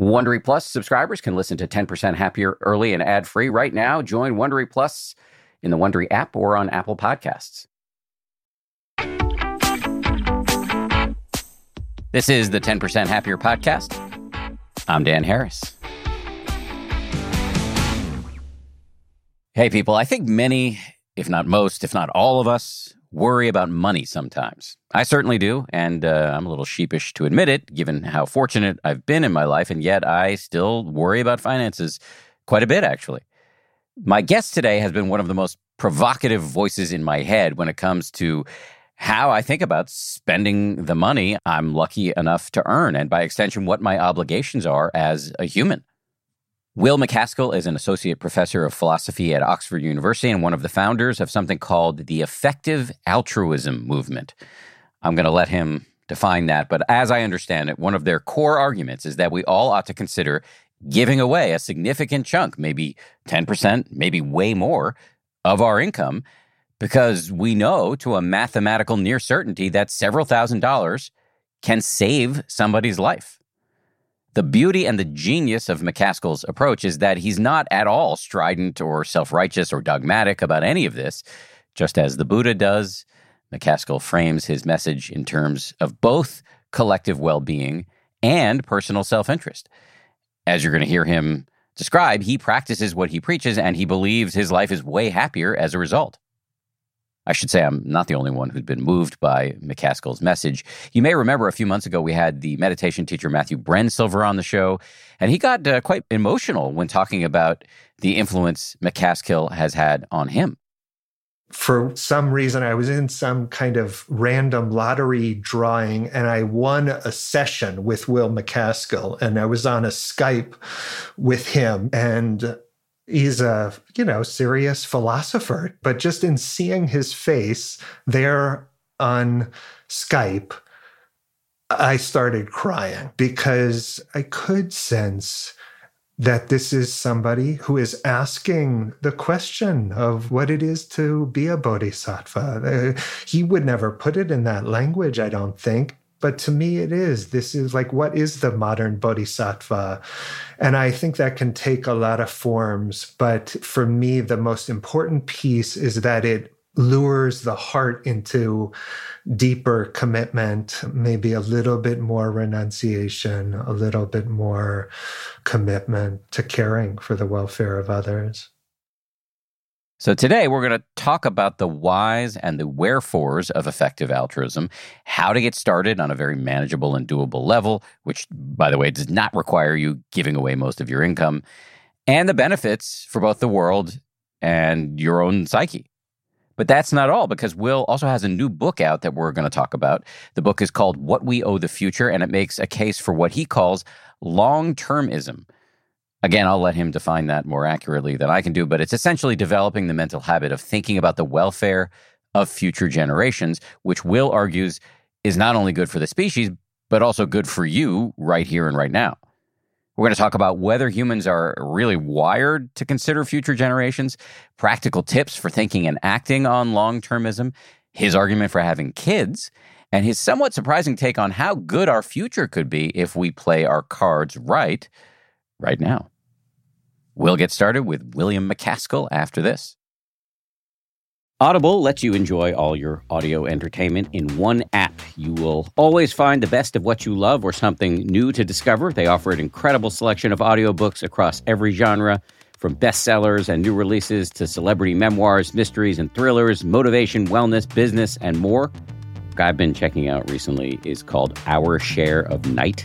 Wondery Plus subscribers can listen to 10% Happier early and ad free right now. Join Wondery Plus in the Wondery app or on Apple Podcasts. This is the 10% Happier podcast. I'm Dan Harris. Hey, people, I think many, if not most, if not all of us, worry about money sometimes. I certainly do, and uh, I'm a little sheepish to admit it, given how fortunate I've been in my life, and yet I still worry about finances quite a bit, actually. My guest today has been one of the most provocative voices in my head when it comes to how I think about spending the money I'm lucky enough to earn, and by extension, what my obligations are as a human. Will MacAskill is an associate professor of philosophy at Oxford University and one of the founders of something called the effective altruism movement. I'm going to let him define that, but as I understand it, one of their core arguments is that we all ought to consider giving away a significant chunk, maybe 10%, maybe way more, of our income, because we know to a mathematical near certainty that several thousand dollars can save somebody's life. The beauty and the genius of MacAskill's approach is that he's not at all strident or self righteous or dogmatic about any of this. Just as the Buddha does, MacAskill frames his message in terms of both collective well being and personal self interest. As you're going to hear him describe, he practices what he preaches and he believes his life is way happier as a result. I should say I'm not the only one who'd been moved by MacAskill's message. You may remember a few months ago we had the meditation teacher Matthew Brensilver on the show, and he got uh, quite emotional when talking about the influence MacAskill has had on him. For some reason, I was in some kind of random lottery drawing and I won a session with Will MacAskill. And I was on a Skype with him. And he's a you know serious philosopher but just in seeing his face there on skype i started crying because i could sense that this is somebody who is asking the question of what it is to be a bodhisattva. Uh, he would never put it in that language, I don't think, but to me it is. This is like what is the modern bodhisattva? And i think that can take a lot of forms but for me the most important piece is that it lures the heart into deeper commitment maybe a little bit more renunciation a little bit more commitment to caring for the welfare of others so today we're going to talk about the whys and the wherefores of effective altruism, how to get started on a very manageable and doable level, which, by the way, does not require you giving away most of your income, and the benefits for both the world and your own psyche. But that's not all because Will also has a new book out that we're going to talk about. The book is called What We Owe the Future, and it makes a case for what he calls long termism Again, I'll let him define that more accurately than I can do, but it's essentially developing the mental habit of thinking about the welfare of future generations, which Will argues is not only good for the species, but also good for you right here and right now. We're going to talk about whether humans are really wired to consider future generations, practical tips for thinking and acting on long termism, his argument for having kids, and his somewhat surprising take on how good our future could be if we play our cards right right now. We'll get started with William MacAskill after this. Audible lets you enjoy all your audio entertainment in one app. You will always find the best of what you love or something new to discover. They offer an incredible selection of audiobooks across every genre, from bestsellers and new releases to celebrity memoirs, mysteries and thrillers, motivation, wellness, business, and more. I've been checking out recently is called Our Share of Night.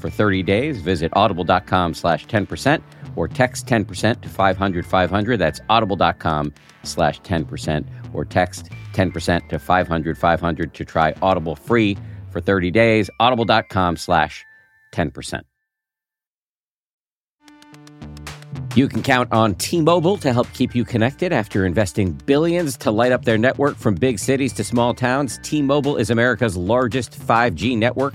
for 30 days. Visit audible.com slash 10% or text 10% to 500 500. That's audible.com slash 10% or text 10% to 500 500 to try Audible free for 30 days. Audible.com slash 10%. You can count on T Mobile to help keep you connected after investing billions to light up their network from big cities to small towns. T Mobile is America's largest 5G network.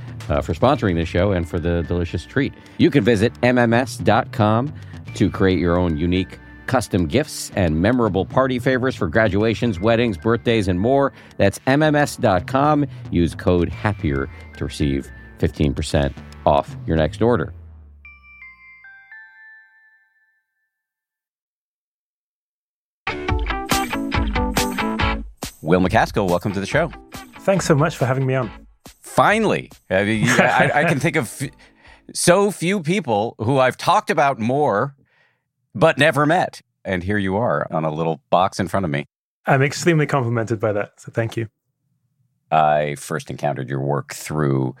uh, for sponsoring this show and for the delicious treat. You can visit MMS.com to create your own unique custom gifts and memorable party favors for graduations, weddings, birthdays, and more. That's MMS.com. Use code HAPPIER to receive 15% off your next order. Will MacAskill, welcome to the show. Thanks so much for having me on. Finally, I, mean, I, I can think of so few people who I've talked about more, but never met. And here you are on a little box in front of me. I'm extremely complimented by that. So thank you. I first encountered your work through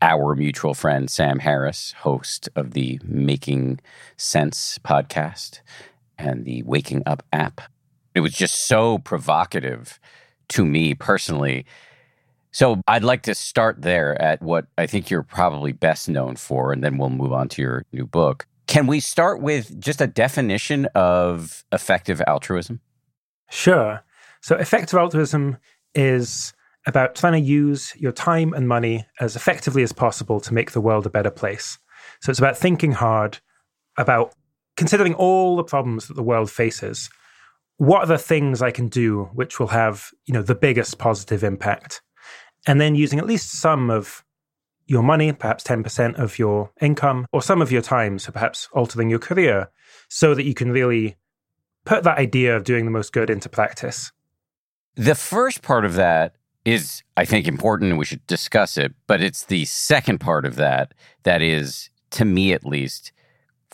our mutual friend, Sam Harris, host of the Making Sense podcast and the Waking Up app. It was just so provocative to me personally so I'd like to start there at what I think you're probably best known for, and then we'll move on to your new book. Can we start with just a definition of effective altruism? Sure. So, effective altruism is about trying to use your time and money as effectively as possible to make the world a better place. So, it's about thinking hard about considering all the problems that the world faces. What are the things I can do which will have, you know, the biggest positive impact? And then using at least some of your money, perhaps 10% of your income, or some of your time, so perhaps altering your career, so that you can really put that idea of doing the most good into practice. The first part of that is, I think, important we should discuss it, but it's the second part of that that is, to me at least,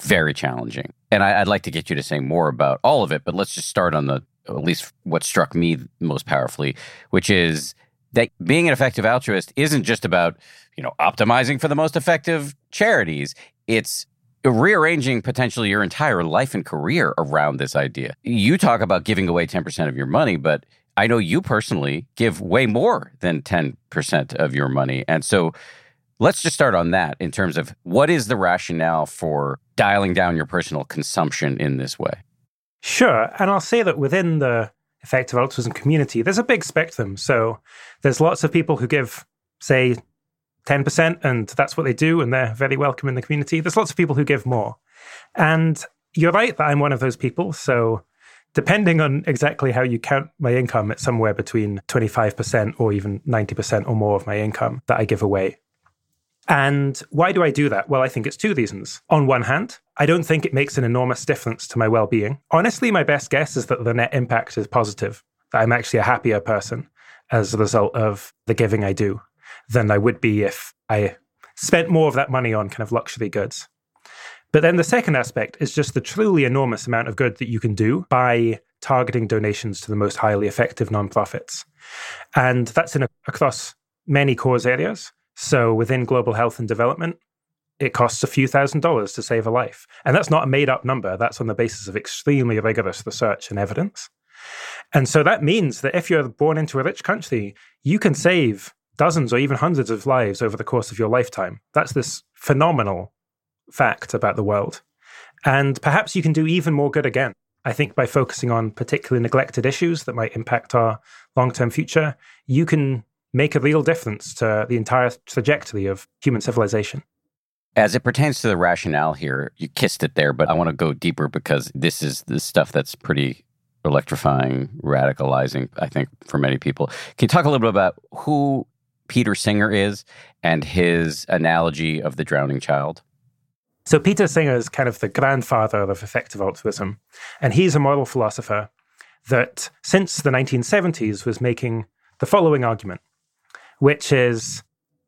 very challenging. And I, would like to get you to say more about all of it, but let's just start on the, at least what struck me most powerfully, which is that being an effective altruist isn't just about, you know, optimizing for the most effective charities. It's rearranging potentially your entire life and career around this idea. You talk about giving away 10% of your money, but I know you personally give way more than 10% of your money. And so let's just start on that in terms of what is the rationale for dialing down your personal consumption in this way? Sure. And I'll say that within the effective altruism community, there's a big spectrum. So there's lots of people who give, say, 10%, and that's what they do, and they're very welcome in the community. There's lots of people who give more. And you're right that I'm one of those people. So depending on exactly how you count my income, it's somewhere between 25% or even 90% or more of my income that I give away. And why do I do that? Well, I think it's two reasons. On one hand, I don't think it makes an enormous difference to my well being. Honestly, my best guess is that the net impact is positive, that I'm actually a happier person as a result of the giving I do than I would be if I spent more of that money on kind of luxury goods. But then the second aspect is just the truly enormous amount of good that you can do by targeting donations to the most highly effective nonprofits. And that's in a, across many cause areas. So within global health and development, it costs a few thousand dollars to save a life. And that's not a made up number, that's on the basis of extremely rigorous research and evidence. And so that means that if you're born into a rich country, you can save dozens or even hundreds of lives over the course of your lifetime. That's this phenomenal fact about the world. And perhaps you can do even more good again. I think by focusing on particularly neglected issues that might impact our long term future, you can make a real difference to the entire trajectory of human civilization. As it pertains to the rationale here, you kissed it there, but I want to go deeper because this is the stuff that's pretty electrifying, radicalizing, I think, for many people. Can you talk a little bit about who Peter Singer is and his analogy of the drowning child? So, Peter Singer is kind of the grandfather of effective altruism. And he's a moral philosopher that, since the 1970s, was making the following argument, which is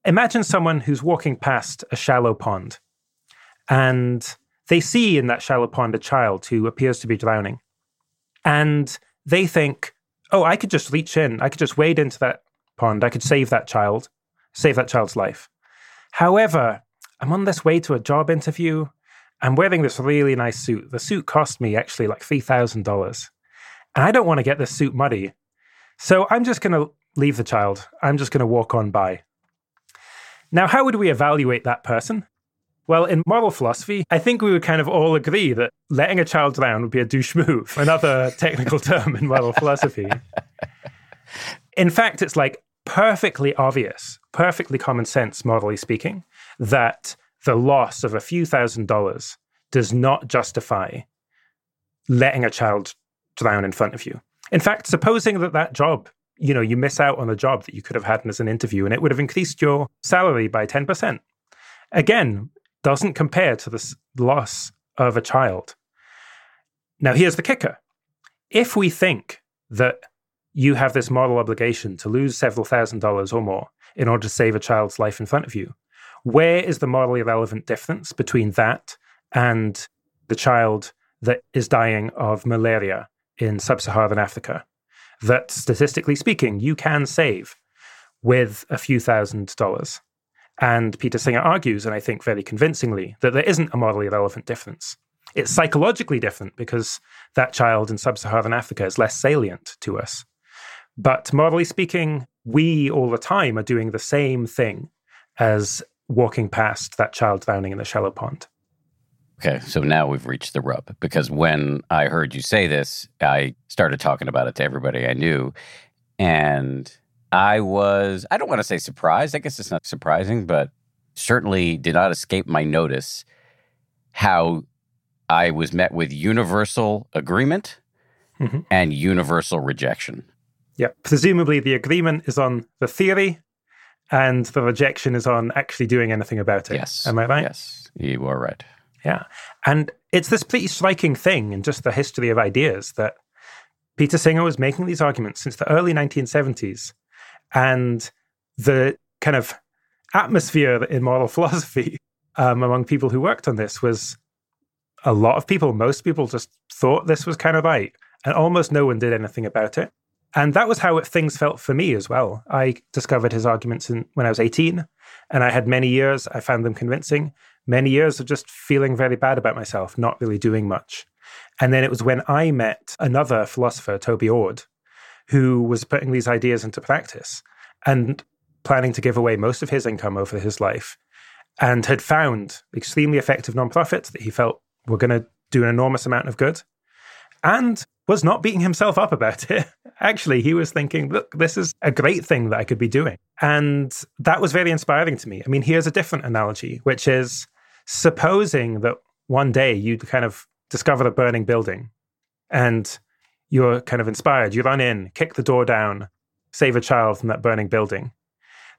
imagine someone who's walking past a shallow pond and they see in that shallow pond a child who appears to be drowning. And they think, oh, I could just reach in, I could just wade into that pond, I could save that child, save that child's life. However, I'm on this way to a job interview. I'm wearing this really nice suit. The suit cost me actually like $3,000. And I don't want to get this suit muddy. So I'm just going to leave the child. I'm just going to walk on by. Now, how would we evaluate that person? Well, in moral philosophy, I think we would kind of all agree that letting a child drown would be a douche move, another technical term in moral philosophy. In fact, it's like perfectly obvious, perfectly common sense, morally speaking, that the loss of a few thousand dollars does not justify letting a child drown in front of you. In fact, supposing that that job, you know, you miss out on a job that you could have had as an interview and it would have increased your salary by 10%. Again, doesn't compare to the loss of a child. Now, here's the kicker. If we think that you have this moral obligation to lose several thousand dollars or more in order to save a child's life in front of you, where is the morally relevant difference between that and the child that is dying of malaria in sub Saharan Africa? That statistically speaking, you can save with a few thousand dollars. And Peter Singer argues, and I think very convincingly, that there isn't a morally relevant difference. It's psychologically different because that child in sub Saharan Africa is less salient to us. But morally speaking, we all the time are doing the same thing as walking past that child drowning in the shallow pond. Okay, so now we've reached the rub because when I heard you say this, I started talking about it to everybody I knew. And I was, I don't want to say surprised. I guess it's not surprising, but certainly did not escape my notice how I was met with universal agreement mm-hmm. and universal rejection. Yeah. Presumably the agreement is on the theory and the rejection is on actually doing anything about it. Yes. Am I right? Yes. You are right. Yeah. And it's this pretty striking thing in just the history of ideas that Peter Singer was making these arguments since the early 1970s and the kind of atmosphere in moral philosophy um, among people who worked on this was a lot of people, most people just thought this was kind of right, and almost no one did anything about it. And that was how it, things felt for me as well. I discovered his arguments in, when I was 18, and I had many years, I found them convincing, many years of just feeling very bad about myself, not really doing much. And then it was when I met another philosopher, Toby Ord, who was putting these ideas into practice and planning to give away most of his income over his life and had found extremely effective nonprofits that he felt were going to do an enormous amount of good and was not beating himself up about it. Actually, he was thinking, look, this is a great thing that I could be doing. And that was very inspiring to me. I mean, here's a different analogy, which is supposing that one day you kind of discover a burning building and you're kind of inspired. You run in, kick the door down, save a child from that burning building.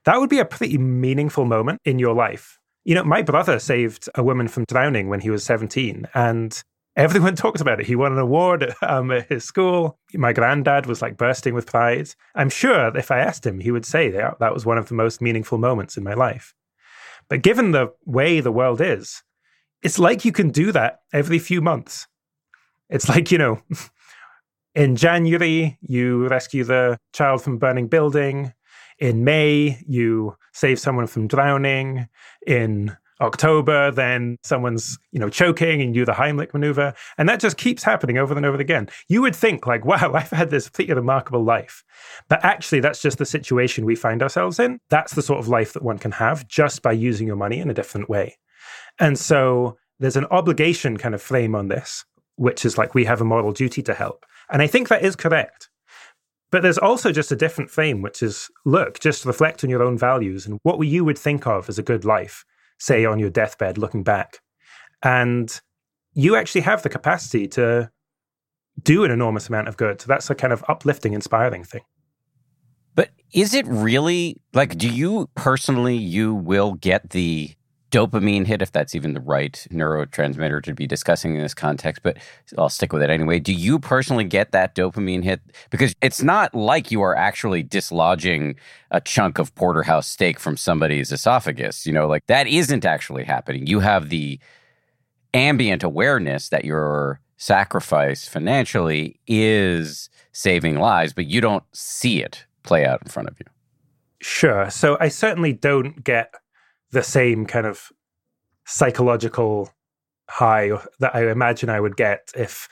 That would be a pretty meaningful moment in your life. You know, my brother saved a woman from drowning when he was 17, and everyone talked about it. He won an award um, at his school. My granddad was like bursting with pride. I'm sure if I asked him, he would say that that was one of the most meaningful moments in my life. But given the way the world is, it's like you can do that every few months. It's like, you know, in January, you rescue the child from burning building. In May, you save someone from drowning. In October, then someone's, you know, choking and you do the Heimlich maneuver. And that just keeps happening over and over again. You would think like, wow, I've had this pretty remarkable life. But actually, that's just the situation we find ourselves in. That's the sort of life that one can have just by using your money in a different way. And so there's an obligation kind of frame on this, which is like we have a moral duty to help. And I think that is correct. But there's also just a different frame, which is look, just reflect on your own values and what you would think of as a good life, say on your deathbed looking back. And you actually have the capacity to do an enormous amount of good. So that's a kind of uplifting, inspiring thing. But is it really like, do you personally, you will get the dopamine hit, if that's even the right neurotransmitter to be discussing in this context, but I'll stick with it anyway. Do you personally get that dopamine hit? Because it's not like you are actually dislodging a chunk of porterhouse steak from somebody's esophagus. You know, like that isn't actually happening. You have the ambient awareness that your sacrifice financially is saving lives, but you don't see it play out in front of you. Sure. So I certainly don't get the same kind of psychological high that I imagine I would get if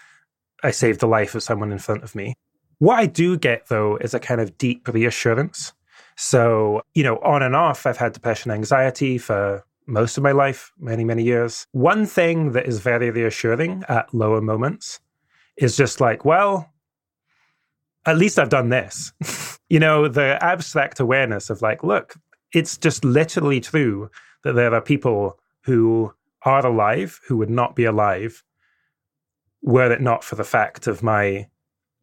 I saved the life of someone in front of me. What I do get though is a kind of deep reassurance. So, you know, on and off, I've had depression, anxiety for most of my life, many, many years. One thing that is very reassuring at lower moments is just like, well, at least I've done this. you know, the abstract awareness of like, look, it's just literally true that there are people who are alive who would not be alive were it not for the fact of my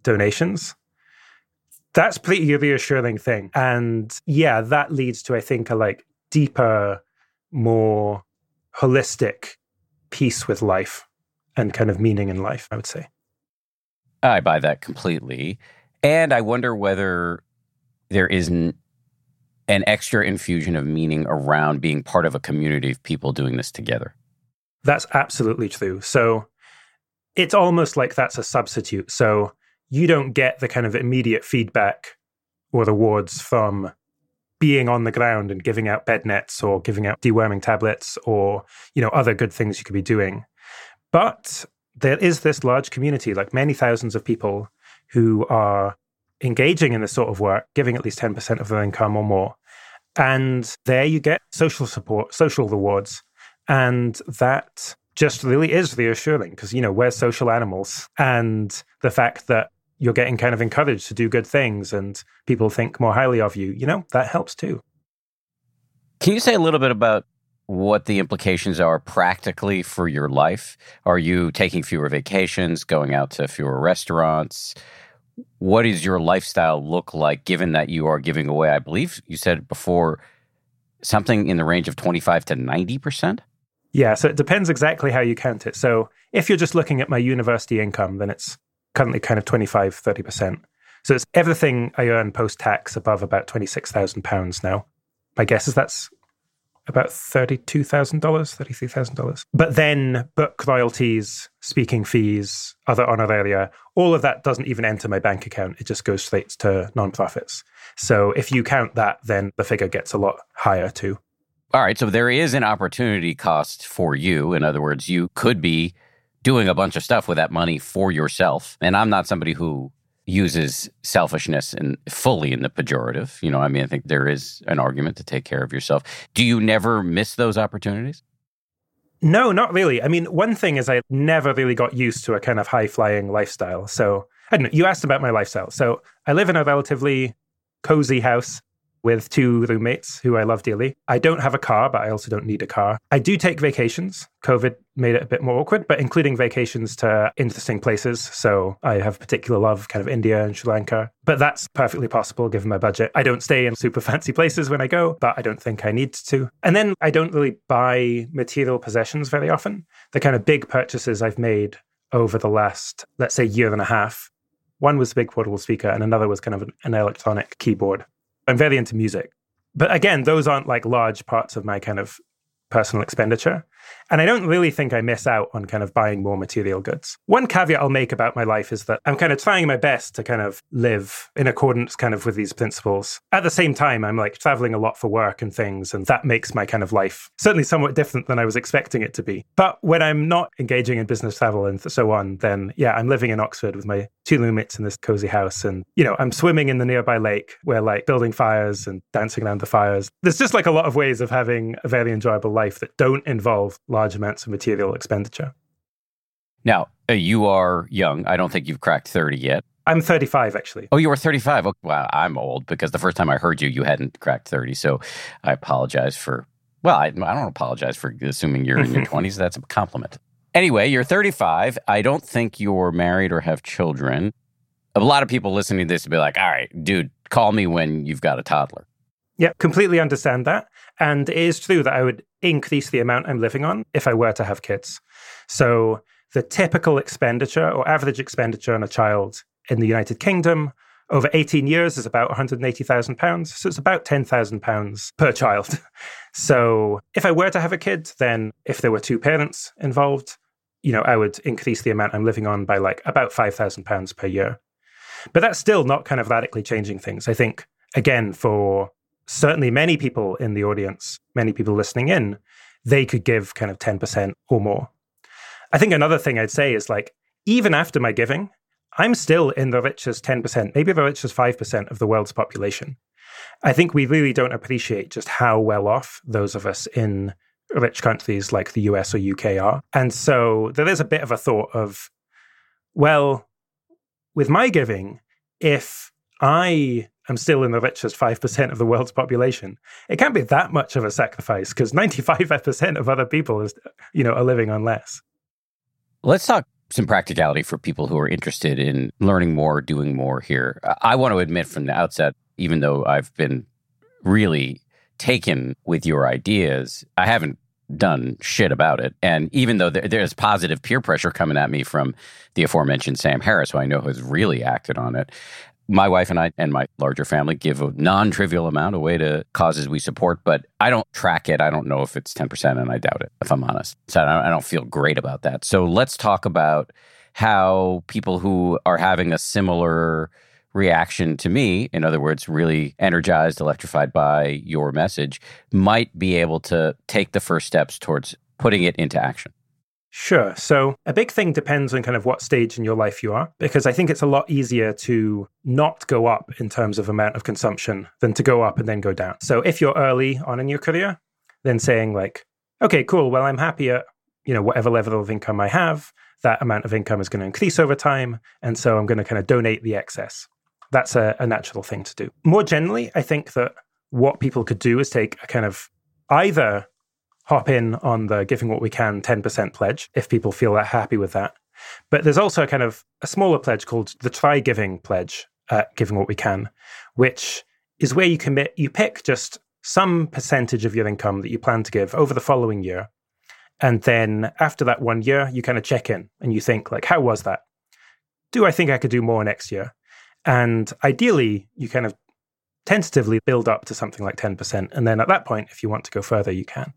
donations. That's pretty reassuring thing. And yeah, that leads to, I think, a like deeper, more holistic peace with life and kind of meaning in life, I would say. I buy that completely. And I wonder whether there isn't an extra infusion of meaning around being part of a community of people doing this together. That's absolutely true. So it's almost like that's a substitute. So you don't get the kind of immediate feedback or rewards from being on the ground and giving out bed nets or giving out deworming tablets or you know other good things you could be doing. But there is this large community, like many thousands of people who are engaging in this sort of work, giving at least 10% of their income or more. And there you get social support, social rewards. And that just really is reassuring because, you know, we're social animals. And the fact that you're getting kind of encouraged to do good things and people think more highly of you, you know, that helps too. Can you say a little bit about what the implications are practically for your life? Are you taking fewer vacations, going out to fewer restaurants? What does your lifestyle look like given that you are giving away, I believe you said before, something in the range of 25 to 90%? Yeah, so it depends exactly how you count it. So if you're just looking at my university income, then it's currently kind of 25, 30%. So it's everything I earn post tax above about £26,000 now. My guess is that's about $32,000, $33,000. But then book royalties, speaking fees, other honoraria, all of that doesn't even enter my bank account. It just goes straight to nonprofits. So if you count that, then the figure gets a lot higher too. All right. So there is an opportunity cost for you. In other words, you could be doing a bunch of stuff with that money for yourself. And I'm not somebody who uses selfishness and fully in the pejorative. You know, I mean, I think there is an argument to take care of yourself. Do you never miss those opportunities? No, not really. I mean, one thing is I never really got used to a kind of high flying lifestyle. So I don't know. You asked about my lifestyle. So I live in a relatively cozy house with two roommates who I love dearly. I don't have a car, but I also don't need a car. I do take vacations. COVID made it a bit more awkward, but including vacations to interesting places. So I have particular love kind of India and Sri Lanka, but that's perfectly possible given my budget. I don't stay in super fancy places when I go, but I don't think I need to. And then I don't really buy material possessions very often. The kind of big purchases I've made over the last, let's say, year and a half one was a big portable speaker, and another was kind of an electronic keyboard. I'm very into music. But again, those aren't like large parts of my kind of personal expenditure. And I don't really think I miss out on kind of buying more material goods. One caveat I'll make about my life is that I'm kind of trying my best to kind of live in accordance kind of with these principles. At the same time, I'm like traveling a lot for work and things, and that makes my kind of life certainly somewhat different than I was expecting it to be. But when I'm not engaging in business travel and so on, then yeah, I'm living in Oxford with my two roommates in this cozy house. And, you know, I'm swimming in the nearby lake. We're like building fires and dancing around the fires. There's just like a lot of ways of having a very enjoyable life that don't involve large amounts of material expenditure. Now, uh, you are young. I don't think you've cracked 30 yet. I'm 35, actually. Oh, you were 35. Oh, wow, I'm old because the first time I heard you, you hadn't cracked 30. So I apologize for, well, I, I don't apologize for assuming you're in your 20s. That's a compliment. Anyway, you're 35. I don't think you're married or have children. A lot of people listening to this will be like, all right, dude, call me when you've got a toddler. Yeah, completely understand that. And it is true that I would increase the amount I'm living on if I were to have kids. So the typical expenditure or average expenditure on a child in the United Kingdom over 18 years is about 180,000 pounds. So it's about 10,000 pounds per child. so if I were to have a kid, then if there were two parents involved, you know, I would increase the amount I'm living on by like about 5,000 pounds per year. But that's still not kind of radically changing things. I think, again, for certainly many people in the audience, many people listening in, they could give kind of 10% or more. I think another thing I'd say is like, even after my giving, I'm still in the richest 10%, maybe the richest 5% of the world's population. I think we really don't appreciate just how well off those of us in rich countries like the US or UK are. And so there is a bit of a thought of, well, with my giving, if I am still in the richest 5% of the world's population, it can't be that much of a sacrifice because 95% of other people is, you know, are living on less. Let's talk some practicality for people who are interested in learning more, doing more here. I want to admit from the outset, even though I've been really taken with your ideas, I haven't done shit about it. And even though there's positive peer pressure coming at me from the aforementioned Sam Harris, who I know has really acted on it, my wife and I and my larger family give a non trivial amount away to causes we support, but I don't track it. I don't know if it's 10%, and I doubt it, if I'm honest. So I don't feel great about that. So let's talk about how people who are having a similar reaction to me, in other words, really energized, electrified by your message, might be able to take the first steps towards putting it into action? Sure. So a big thing depends on kind of what stage in your life you are, because I think it's a lot easier to not go up in terms of amount of consumption than to go up and then go down. So if you're early on in your career, then saying like, okay, cool, well, I'm happy at, you know, whatever level of income I have, that amount of income is going to increase over time. And so I'm going to kind of donate the excess that's a, a natural thing to do. More generally, I think that what people could do is take a kind of either hop in on the giving what we can 10% pledge if people feel that happy with that. But there's also a kind of a smaller pledge called the try giving pledge, uh, giving what we can, which is where you commit, you pick just some percentage of your income that you plan to give over the following year. And then after that one year, you kind of check in and you think, like, how was that? Do I think I could do more next year? And ideally, you kind of tentatively build up to something like 10%. And then at that point, if you want to go further, you can.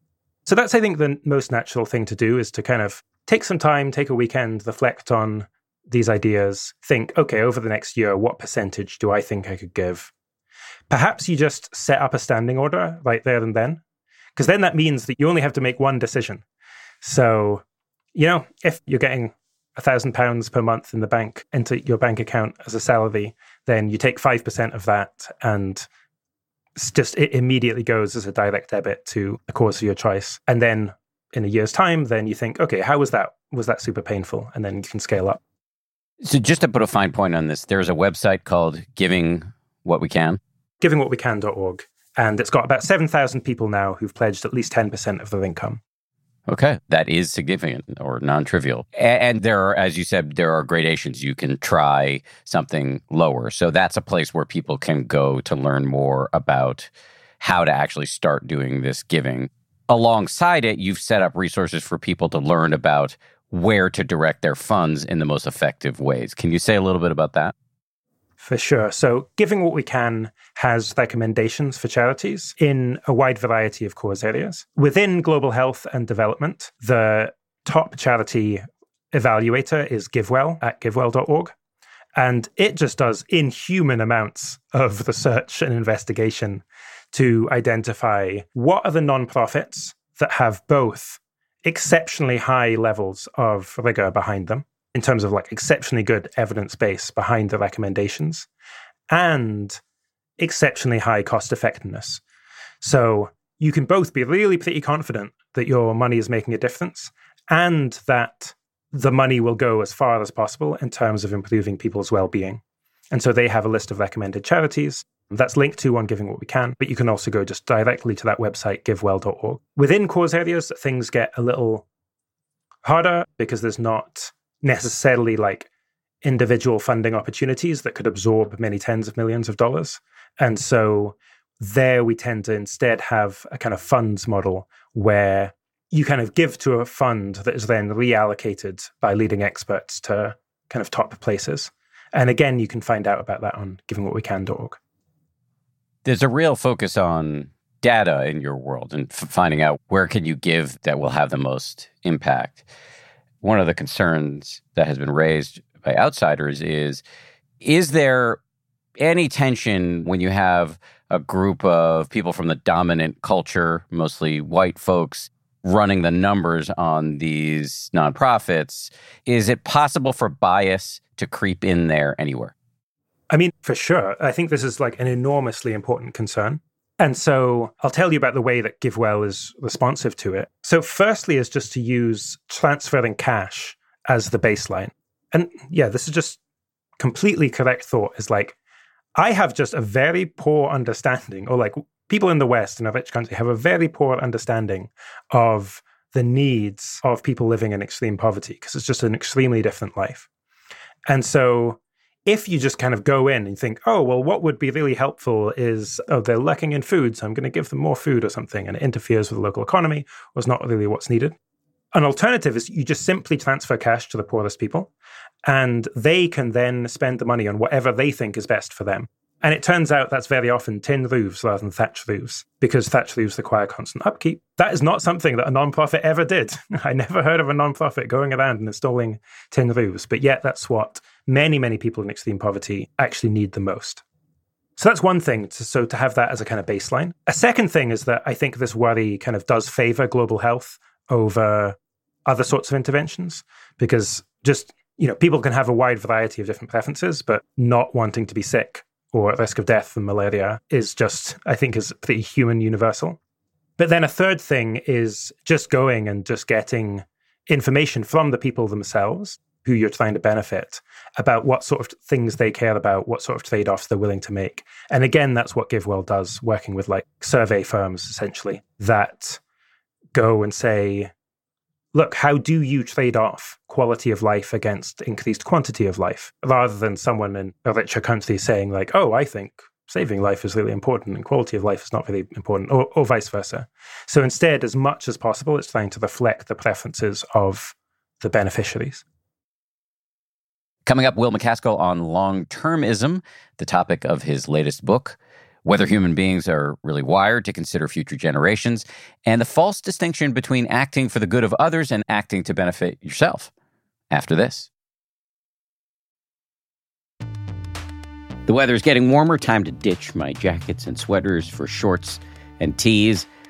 So that's, I think, the most natural thing to do is to kind of take some time, take a weekend, reflect on these ideas, think, okay, over the next year, what percentage do I think I could give? Perhaps you just set up a standing order right there and then, because then that means that you only have to make one decision. So, you know, if you're getting a thousand pounds per month in the bank into your bank account as a salary, then you take five percent of that and just it immediately goes as a direct debit to a cause of your choice. And then in a year's time, then you think, okay, how was that? Was that super painful? And then you can scale up. So just to put a fine point on this, there's a website called Giving What We Can. Givingwhatwecan.org. And it's got about 7,000 people now who've pledged at least 10% of their income. Okay, that is significant or non-trivial. And there are, as you said, there are gradations. You can try something lower. So that's a place where people can go to learn more about how to actually start doing this giving. Alongside it, you've set up resources for people to learn about where to direct their funds in the most effective ways. Can you say a little bit about that? For sure. So, Giving What We Can has recommendations for charities in a wide variety of cause areas. Within global health and development, the top charity evaluator is GiveWell at givewell.org. And it just does inhuman amounts of research and investigation to identify what are the nonprofits that have both exceptionally high levels of rigor behind them in terms of like exceptionally good evidence base behind the recommendations and exceptionally high cost effectiveness. So you can both be really pretty confident that your money is making a difference and that the money will go as far as possible in terms of improving people's well-being. And so they have a list of recommended charities that's linked to on Giving What We Can, but you can also go just directly to that website, givewell.org. Within cause areas, things get a little harder because there's not necessarily like individual funding opportunities that could absorb many tens of millions of dollars. And so there we tend to instead have a kind of funds model where you kind of give to a fund that is then reallocated by leading experts to kind of top places. And again, you can find out about that on givingwhatwecan.org. There's a real focus on data in your world and f- finding out where can you give that will have the most impact. One of the concerns that has been raised by outsiders is is there any tension when you have a group of people from the dominant culture, mostly white folks, running the numbers on these nonprofits. Is it possible for bias to creep in there anywhere? I mean, for sure. I think this is like an enormously important concern. And so I'll tell you about the way that GiveWell is responsive to it. So, firstly, is just to use transferring cash as the baseline. And yeah, this is just completely correct thought is like, I have just a very poor understanding, or like people in the West in a rich country have a very poor understanding of the needs of people living in extreme poverty because it's just an extremely different life. And so if you just kind of go in and think, oh, well, what would be really helpful is, oh, they're lacking in food, so I'm going to give them more food or something, and it interferes with the local economy, was not really what's needed. An alternative is you just simply transfer cash to the poorest people, and they can then spend the money on whatever they think is best for them. And it turns out that's very often tin roofs rather than thatch roofs because thatch roofs require constant upkeep. That is not something that a nonprofit ever did. I never heard of a nonprofit going around and installing tin roofs, but yet that's what many, many people in extreme poverty actually need the most. So that's one thing. To, so to have that as a kind of baseline. A second thing is that I think this worry kind of does favor global health over other sorts of interventions because just you know people can have a wide variety of different preferences, but not wanting to be sick or at risk of death from malaria is just, I think, is pretty human universal. But then a third thing is just going and just getting information from the people themselves who you're trying to benefit about what sort of things they care about, what sort of trade offs they're willing to make. And again, that's what GiveWell does, working with like survey firms essentially that go and say, look, how do you trade off quality of life against increased quantity of life? Rather than someone in a richer country saying, like, oh, I think saving life is really important and quality of life is not really important, or, or vice versa. So instead, as much as possible, it's trying to reflect the preferences of the beneficiaries. Coming up, Will MacAskill on long termism, the topic of his latest book whether human beings are really wired to consider future generations, and the false distinction between acting for the good of others and acting to benefit yourself. After this. The weather is getting warmer. Time to ditch my jackets and sweaters for shorts and tees.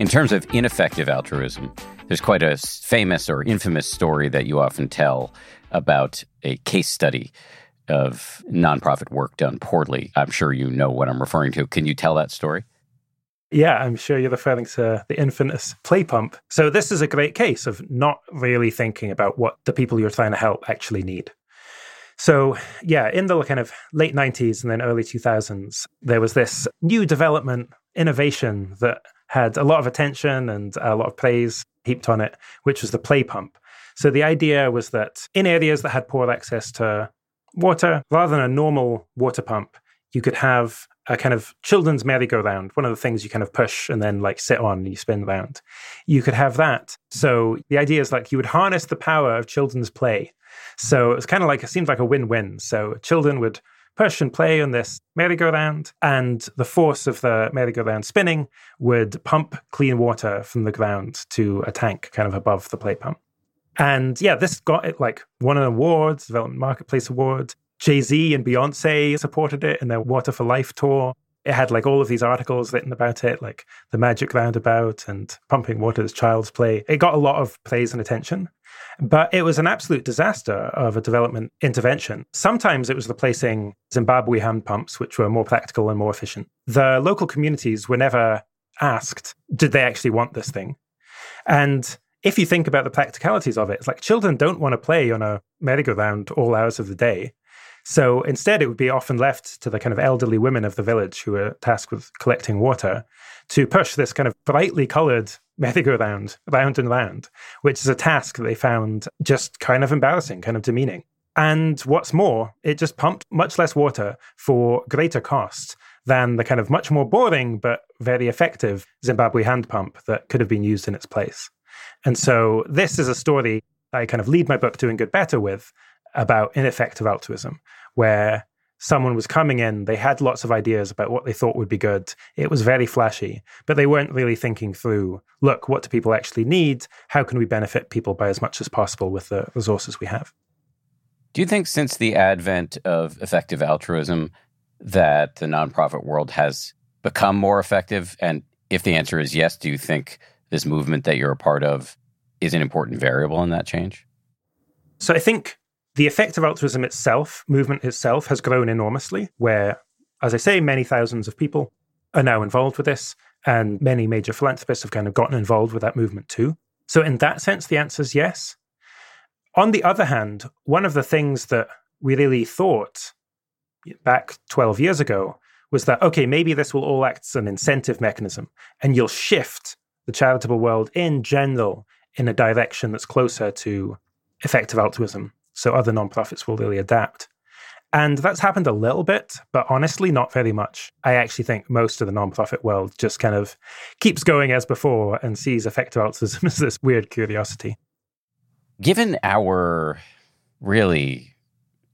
In terms of ineffective altruism, there's quite a famous or infamous story that you often tell about a case study of nonprofit work done poorly. I'm sure you know what I'm referring to. Can you tell that story? Yeah, I'm sure you're referring to the infamous play pump. So, this is a great case of not really thinking about what the people you're trying to help actually need. So, yeah, in the kind of late 90s and then early 2000s, there was this new development, innovation that had a lot of attention and a lot of praise heaped on it, which was the play pump. So the idea was that in areas that had poor access to water, rather than a normal water pump, you could have a kind of children's merry-go-round, one of the things you kind of push and then like sit on and you spin around. You could have that. So the idea is like you would harness the power of children's play. So it's kind of like it seemed like a win-win. So children would push and play on this merry-go-round, and the force of the merry-go-round spinning would pump clean water from the ground to a tank kind of above the play pump. And yeah, this got it like won an award, Development Marketplace Award. Jay Z and Beyonce supported it in their Water for Life tour. It had like all of these articles written about it, like the magic roundabout and pumping water as child's play. It got a lot of praise and attention. But it was an absolute disaster of a development intervention. Sometimes it was replacing Zimbabwe hand pumps, which were more practical and more efficient. The local communities were never asked, did they actually want this thing? And if you think about the practicalities of it, it's like children don't want to play on a merry-go-round all hours of the day. So instead, it would be often left to the kind of elderly women of the village who were tasked with collecting water to push this kind of brightly colored merry-go-round round and round, which is a task they found just kind of embarrassing, kind of demeaning. And what's more, it just pumped much less water for greater cost than the kind of much more boring but very effective Zimbabwe hand pump that could have been used in its place. And so this is a story I kind of lead my book Doing Good Better with about ineffective altruism, where someone was coming in, they had lots of ideas about what they thought would be good. It was very flashy, but they weren't really thinking through look, what do people actually need? How can we benefit people by as much as possible with the resources we have? Do you think since the advent of effective altruism that the nonprofit world has become more effective? And if the answer is yes, do you think this movement that you're a part of is an important variable in that change? So I think the effective altruism itself, movement itself, has grown enormously, where, as I say, many thousands of people are now involved with this, and many major philanthropists have kind of gotten involved with that movement too. So, in that sense, the answer is yes. On the other hand, one of the things that we really thought back 12 years ago was that, okay, maybe this will all act as an incentive mechanism, and you'll shift the charitable world in general in a direction that's closer to effective altruism so other nonprofits will really adapt. And that's happened a little bit, but honestly, not very much. I actually think most of the nonprofit world just kind of keeps going as before and sees effective altruism as this weird curiosity. Given our really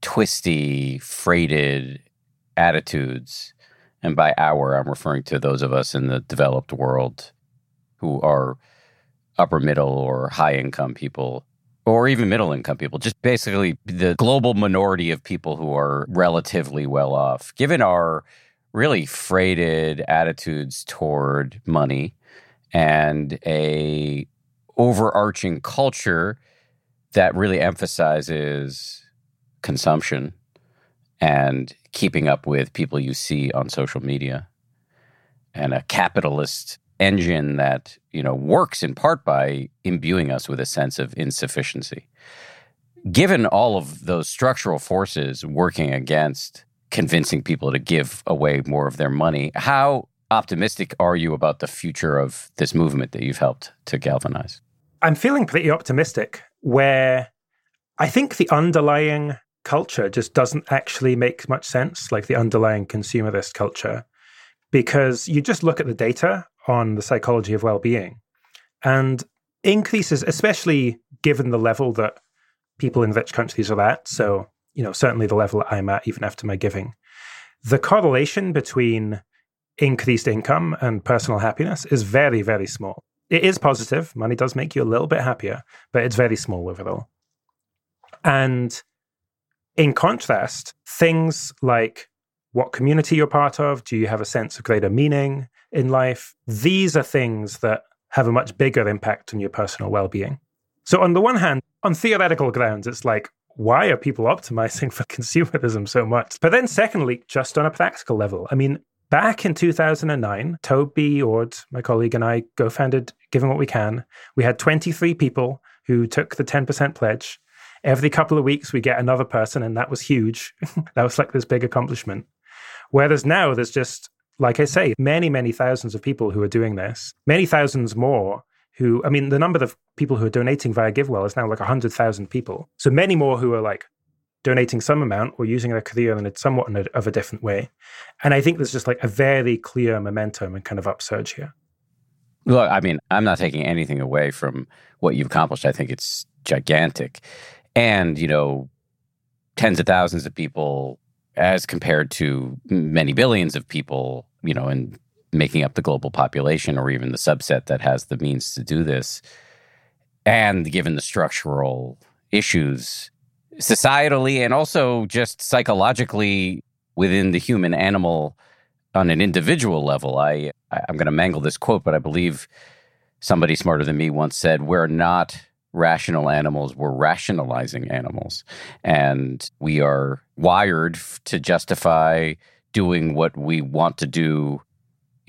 twisty, freighted attitudes, and by our, I'm referring to those of us in the developed world who are upper middle or high income people, or even middle income people, just basically the global minority of people who are relatively well off. Given our really freighted attitudes toward money and a overarching culture that really emphasizes consumption and keeping up with people you see on social media and a capitalist engine that you know works in part by imbuing us with a sense of insufficiency. Given all of those structural forces working against convincing people to give away more of their money how optimistic are you about the future of this movement that you've helped to galvanize? I'm feeling pretty optimistic where i think the underlying culture just doesn't actually make much sense like the underlying consumerist culture because you just look at the data on the psychology of well-being. And increases especially given the level that people in rich countries are at so you know certainly the level that i'm at even after my giving. The correlation between increased income and personal happiness is very very small. It is positive. Money does make you a little bit happier but it's very small overall. And in contrast things like what community you're part of do you have a sense of greater meaning in life. These are things that have a much bigger impact on your personal well being. So, on the one hand, on theoretical grounds, it's like, why are people optimizing for consumerism so much? But then, secondly, just on a practical level, I mean, back in 2009, Toby Ord, my colleague, and I co founded Giving What We Can. We had 23 people who took the 10% pledge. Every couple of weeks, we get another person, and that was huge. that was like this big accomplishment. Whereas now, there's just like I say, many, many thousands of people who are doing this, many thousands more who, I mean, the number of people who are donating via GiveWell is now like 100,000 people. So many more who are like donating some amount or using their career in a somewhat in a, of a different way. And I think there's just like a very clear momentum and kind of upsurge here. Look, I mean, I'm not taking anything away from what you've accomplished. I think it's gigantic. And, you know, tens of thousands of people as compared to many billions of people, you know, and making up the global population or even the subset that has the means to do this. And given the structural issues societally and also just psychologically within the human animal on an individual level, I I'm going to mangle this quote, but I believe somebody smarter than me once said, "We're not rational animals, we're rationalizing animals. And we are wired to justify doing what we want to do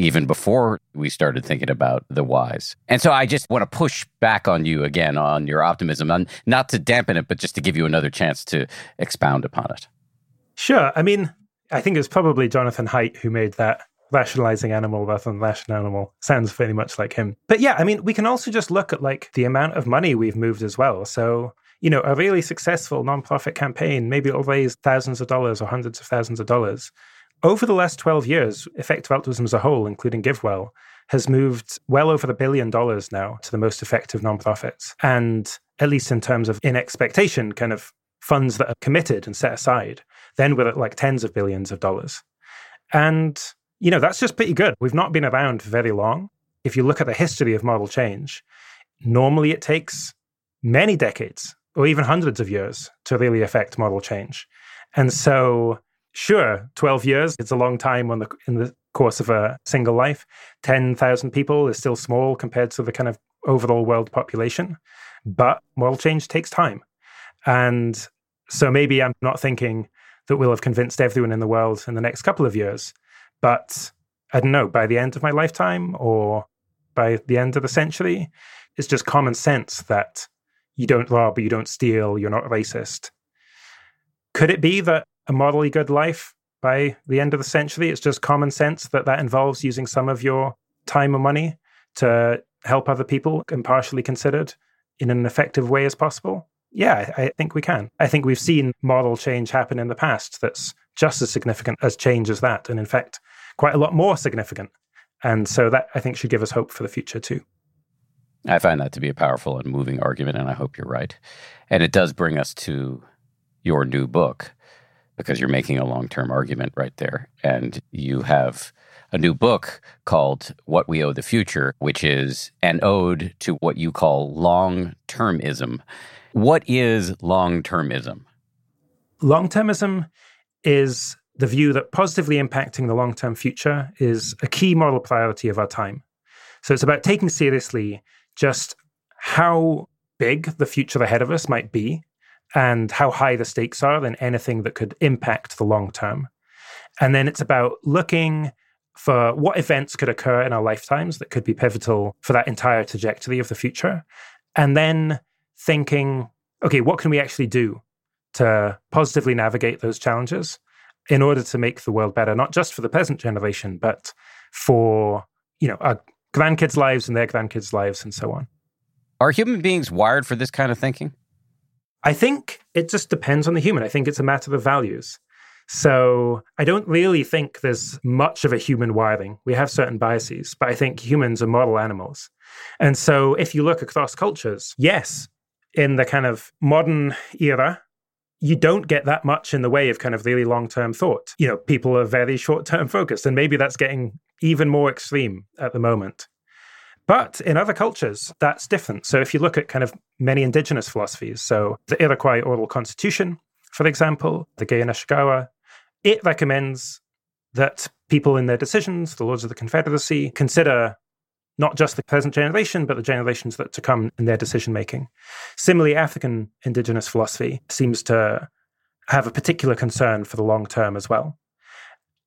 even before we started thinking about the whys. And so I just want to push back on you again on your optimism, and not to dampen it, but just to give you another chance to expound upon it. Sure. I mean, I think it's probably Jonathan Haidt who made that rationalizing animal rather than rational animal sounds very much like him. But yeah, I mean, we can also just look at like the amount of money we've moved as well. So, you know, a really successful nonprofit campaign, maybe it'll raise thousands of dollars or hundreds of thousands of dollars. Over the last 12 years, effective altruism as a whole, including GiveWell, has moved well over a billion dollars now to the most effective nonprofits. And at least in terms of in expectation, kind of funds that are committed and set aside, then we're at like tens of billions of dollars. And you know, that's just pretty good. We've not been around for very long. If you look at the history of moral change, normally it takes many decades or even hundreds of years to really affect moral change. And so, sure, 12 years, it's a long time the, in the course of a single life. 10,000 people is still small compared to the kind of overall world population, but moral change takes time. And so maybe I'm not thinking that we'll have convinced everyone in the world in the next couple of years. But I don't know, by the end of my lifetime or by the end of the century, it's just common sense that you don't rob, you don't steal, you're not racist. Could it be that a morally good life by the end of the century, it's just common sense that that involves using some of your time and money to help other people impartially considered in an effective way as possible? Yeah, I think we can. I think we've seen moral change happen in the past that's just as significant as change as that. And in fact, quite a lot more significant. And so that I think should give us hope for the future too. I find that to be a powerful and moving argument, and I hope you're right. And it does bring us to your new book because you're making a long term argument right there. And you have a new book called What We Owe the Future, which is an ode to what you call long termism. What is long termism? Long termism is the view that positively impacting the long term future is a key moral priority of our time. So it's about taking seriously just how big the future ahead of us might be and how high the stakes are than anything that could impact the long term. And then it's about looking for what events could occur in our lifetimes that could be pivotal for that entire trajectory of the future. And then thinking, okay, what can we actually do to positively navigate those challenges in order to make the world better, not just for the present generation, but for, you know, our grandkids' lives and their grandkids' lives and so on. Are human beings wired for this kind of thinking? I think it just depends on the human. I think it's a matter of values. So I don't really think there's much of a human wiring. We have certain biases, but I think humans are model animals. And so if you look across cultures, yes, in the kind of modern era, you don't get that much in the way of kind of really long term thought. You know, people are very short term focused, and maybe that's getting even more extreme at the moment. But in other cultures, that's different. So if you look at kind of many indigenous philosophies, so the Iroquois Oral Constitution, for example, the Gayanashagowa, it recommends that people in their decisions, the Lords of the Confederacy, consider not just the present generation, but the generations that to come in their decision making. Similarly, African indigenous philosophy seems to have a particular concern for the long term as well.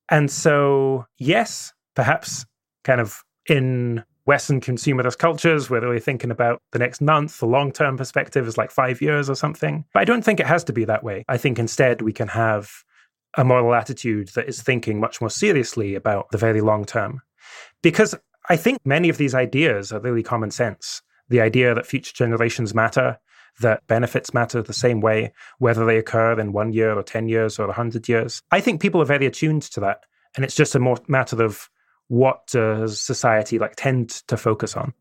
And so, yes, perhaps kind of in Western consumerist cultures, where they're thinking about the next month, the long term perspective is like five years or something. But I don't think it has to be that way. I think instead we can have a moral attitude that is thinking much more seriously about the very long term. Because I think many of these ideas are really common sense. The idea that future generations matter, that benefits matter the same way, whether they occur in one year or 10 years or 100 years. I think people are very attuned to that. And it's just a more matter of what does society like tend to focus on.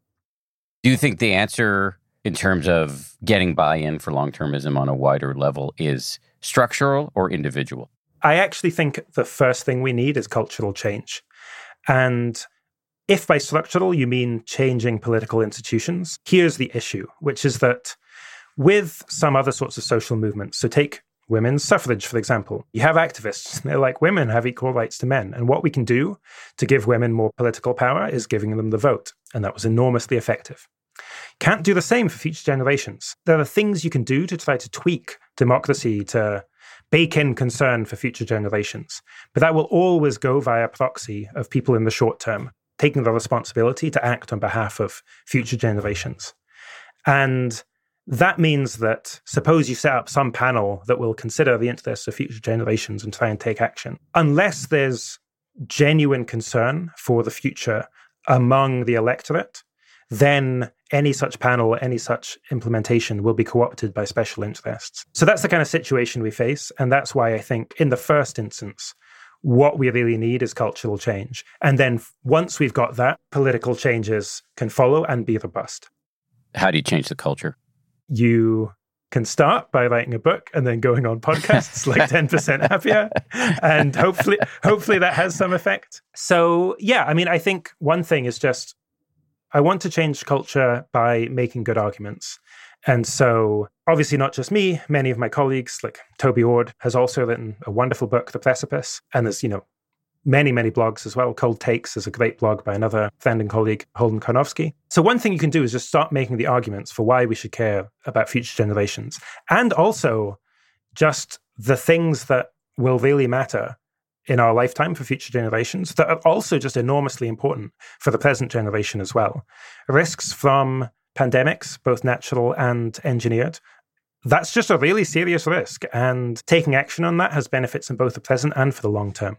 Do you think the answer in terms of getting buy in for long termism on a wider level is structural or individual? I actually think the first thing we need is cultural change. And if by structural you mean changing political institutions, here's the issue, which is that with some other sorts of social movements, so take women's suffrage, for example, you have activists, they're like, women have equal rights to men. And what we can do to give women more political power is giving them the vote. And that was enormously effective. Can't do the same for future generations. There are things you can do to try to tweak democracy to bake in concern for future generations. But that will always go via proxy of people in the short term taking the responsibility to act on behalf of future generations. And that means that suppose you set up some panel that will consider the interests of future generations and try and take action. Unless there's genuine concern for the future among the electorate, then any such panel, any such implementation will be co opted by special interests. So that's the kind of situation we face. And that's why I think, in the first instance, what we really need is cultural change. And then once we've got that, political changes can follow and be robust. How do you change the culture? You can start by writing a book and then going on podcasts like 10% happier and hopefully hopefully that has some effect. So yeah, I mean I think one thing is just I want to change culture by making good arguments. And so, obviously, not just me, many of my colleagues, like Toby Ord, has also written a wonderful book, The Precipice. And there's, you know, many, many blogs as well. Cold Takes is a great blog by another friend and colleague, Holden Karnofsky. So, one thing you can do is just start making the arguments for why we should care about future generations. And also, just the things that will really matter in our lifetime for future generations that are also just enormously important for the present generation as well. Risks from pandemics, both natural and engineered. That's just a really serious risk, and taking action on that has benefits in both the present and for the long term.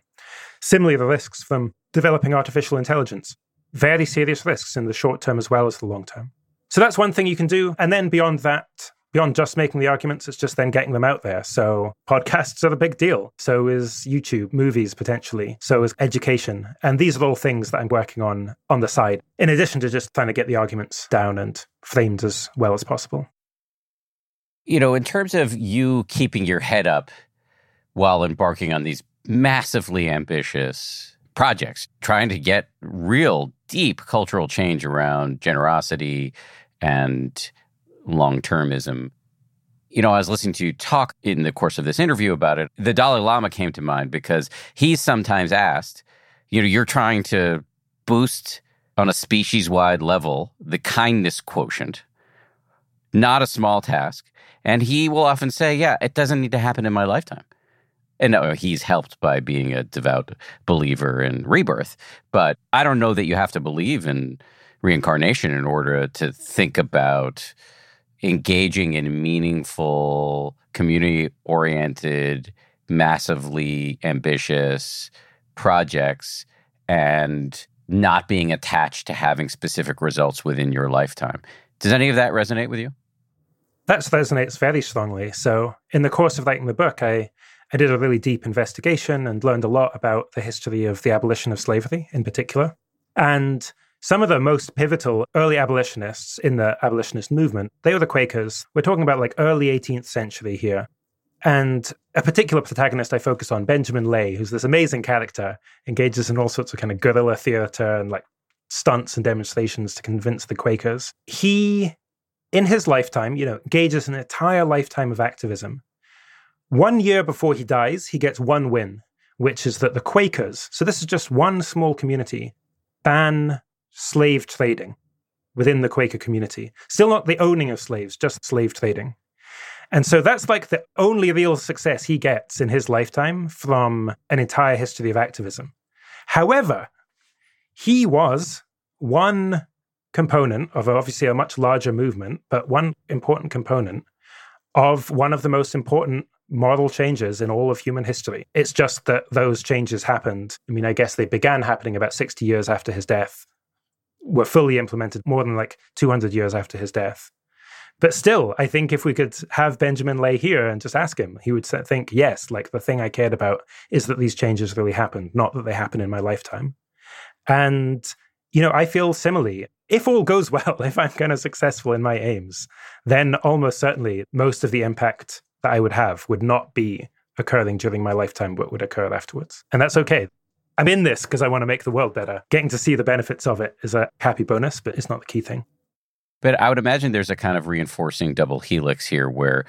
Similarly, the risks from developing artificial intelligence, very serious risks in the short term as well as the long term. So that's one thing you can do. And then beyond that, beyond just making the arguments, it's just then getting them out there. So podcasts are a big deal. So is YouTube, movies potentially. So is education. And these are all things that I'm working on on the side, in addition to just trying to get the arguments down and framed as well as possible. You know, in terms of you keeping your head up while embarking on these massively ambitious projects, trying to get real deep cultural change around generosity and long termism. You know, I was listening to you talk in the course of this interview about it. The Dalai Lama came to mind because he's sometimes asked, you know, you're trying to boost on a species wide level the kindness quotient, not a small task. And he will often say, yeah, it doesn't need to happen in my lifetime. And no, he's helped by being a devout believer in rebirth. But I don't know that you have to believe in reincarnation in order to think about engaging in meaningful, community oriented, massively ambitious projects and not being attached to having specific results within your lifetime. Does any of that resonate with you? That resonates very strongly. So, in the course of writing the book, I, I did a really deep investigation and learned a lot about the history of the abolition of slavery in particular. And some of the most pivotal early abolitionists in the abolitionist movement, they were the Quakers. We're talking about like early 18th century here. And a particular protagonist I focus on, Benjamin Lay, who's this amazing character, engages in all sorts of kind of guerrilla theater and like stunts and demonstrations to convince the Quakers. He, in his lifetime, you know, engages an entire lifetime of activism. One year before he dies, he gets one win, which is that the Quakers, so this is just one small community, ban slave trading within the Quaker community. Still not the owning of slaves, just slave trading. And so that's like the only real success he gets in his lifetime from an entire history of activism. However, he was one component of obviously a much larger movement, but one important component of one of the most important moral changes in all of human history. It's just that those changes happened. I mean, I guess they began happening about 60 years after his death were fully implemented more than like 200 years after his death. But still, I think if we could have Benjamin Lay here and just ask him, he would think, yes, like the thing I cared about is that these changes really happened, not that they happen in my lifetime. And, you know, I feel similarly. If all goes well, if I'm kind of successful in my aims, then almost certainly most of the impact that I would have would not be occurring during my lifetime, but would occur afterwards. And that's okay. I'm in this because I want to make the world better. Getting to see the benefits of it is a happy bonus, but it's not the key thing. But I would imagine there's a kind of reinforcing double helix here where,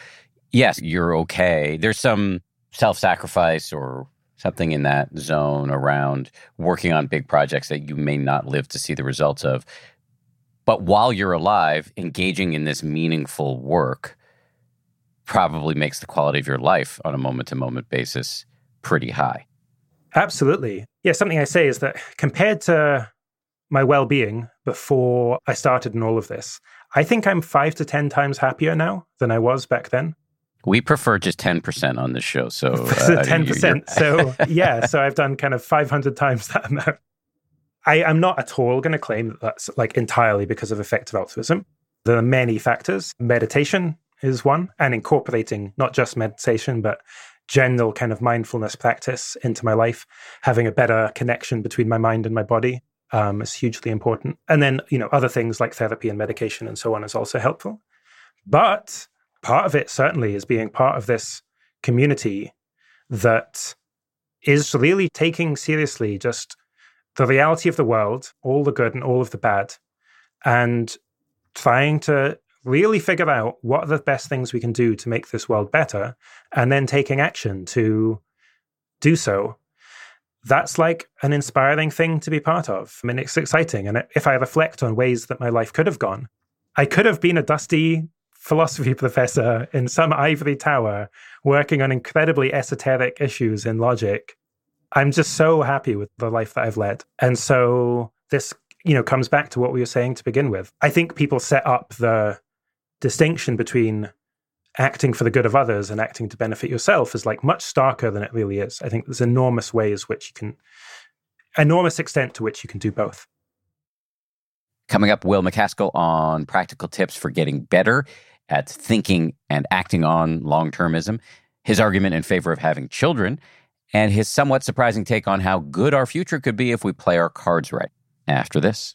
yes, you're okay. There's some self sacrifice or something in that zone around working on big projects that you may not live to see the results of. But while you're alive, engaging in this meaningful work probably makes the quality of your life on a moment to moment basis pretty high. Absolutely. Yeah, something I say is that compared to my well being before I started in all of this, I think I'm five to 10 times happier now than I was back then. We prefer just 10% on this show. So, uh, 10%. so, yeah, so I've done kind of 500 times that amount. I am not at all going to claim that that's like entirely because of effective altruism. There are many factors. Meditation is one, and incorporating not just meditation, but general kind of mindfulness practice into my life, having a better connection between my mind and my body um, is hugely important. And then, you know, other things like therapy and medication and so on is also helpful. But part of it certainly is being part of this community that is really taking seriously just the reality of the world, all the good and all of the bad, and trying to really figure out what are the best things we can do to make this world better, and then taking action to do so. That's like an inspiring thing to be part of. I mean, it's exciting. And if I reflect on ways that my life could have gone, I could have been a dusty philosophy professor in some ivory tower working on incredibly esoteric issues in logic. I'm just so happy with the life that I've led. And so this, you know, comes back to what we were saying to begin with. I think people set up the distinction between acting for the good of others and acting to benefit yourself is like much starker than it really is. I think there's enormous ways which you can, enormous extent to which you can do both. Coming up, Will MacAskill on practical tips for getting better at thinking and acting on long termism, his argument in favor of having children, and his somewhat surprising take on how good our future could be if we play our cards right. After this.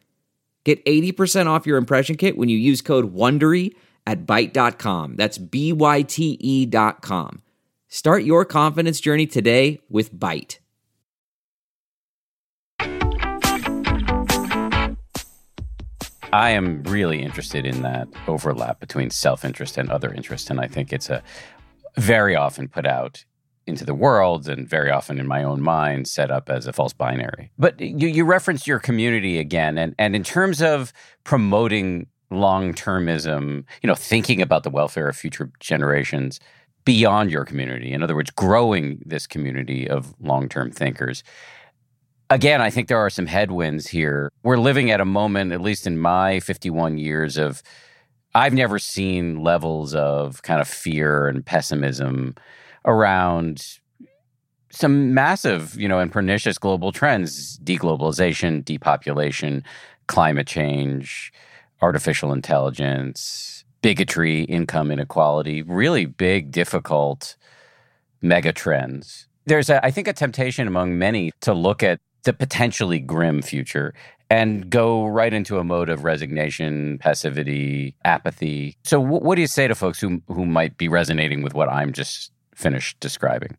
Get 80% off your impression kit when you use code WONDERY at Byte.com. That's B-Y-T-E dot com. Start your confidence journey today with Byte. I am really interested in that overlap between self-interest and other interest, and I think it's a very often put out into the world and very often in my own mind set up as a false binary. But you, you referenced your community again, and, and in terms of promoting long termism, you know, thinking about the welfare of future generations beyond your community, in other words, growing this community of long term thinkers. Again, I think there are some headwinds here. We're living at a moment, at least in my 51 years of I've never seen levels of kind of fear and pessimism around some massive, you know, and pernicious global trends deglobalization, depopulation, climate change, artificial intelligence, bigotry, income inequality, really big, difficult mega trends. There's, a, I think, a temptation among many to look at the potentially grim future and go right into a mode of resignation, passivity, apathy. So, w- what do you say to folks who who might be resonating with what I'm just finished describing?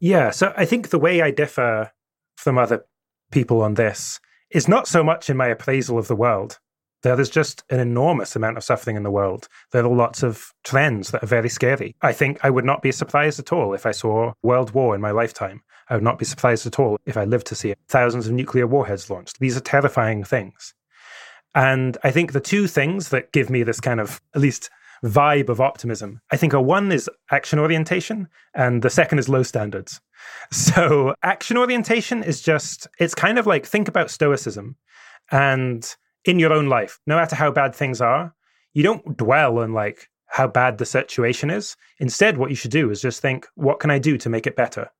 Yeah, so I think the way I differ from other people on this is not so much in my appraisal of the world. There is just an enormous amount of suffering in the world. There are lots of trends that are very scary. I think I would not be surprised at all if I saw world war in my lifetime. I would not be surprised at all if I lived to see it. Thousands of nuclear warheads launched. These are terrifying things. And I think the two things that give me this kind of, at least vibe of optimism, I think a one is action orientation, and the second is low standards. So, action orientation is just, it's kind of like think about stoicism. And in your own life, no matter how bad things are, you don't dwell on like how bad the situation is. Instead, what you should do is just think, what can I do to make it better?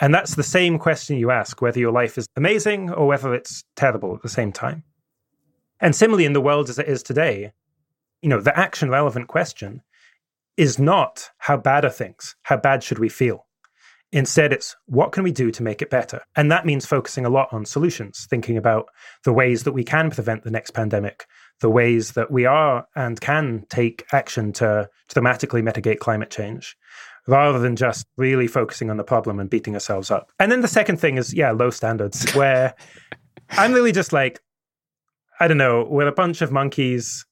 And that's the same question you ask, whether your life is amazing or whether it's terrible at the same time. And similarly, in the world as it is today, you know, the action relevant question is not how bad are things? How bad should we feel? Instead, it's what can we do to make it better? And that means focusing a lot on solutions, thinking about the ways that we can prevent the next pandemic, the ways that we are and can take action to dramatically mitigate climate change, rather than just really focusing on the problem and beating ourselves up. And then the second thing is, yeah, low standards, where I'm really just like, I don't know, we're a bunch of monkeys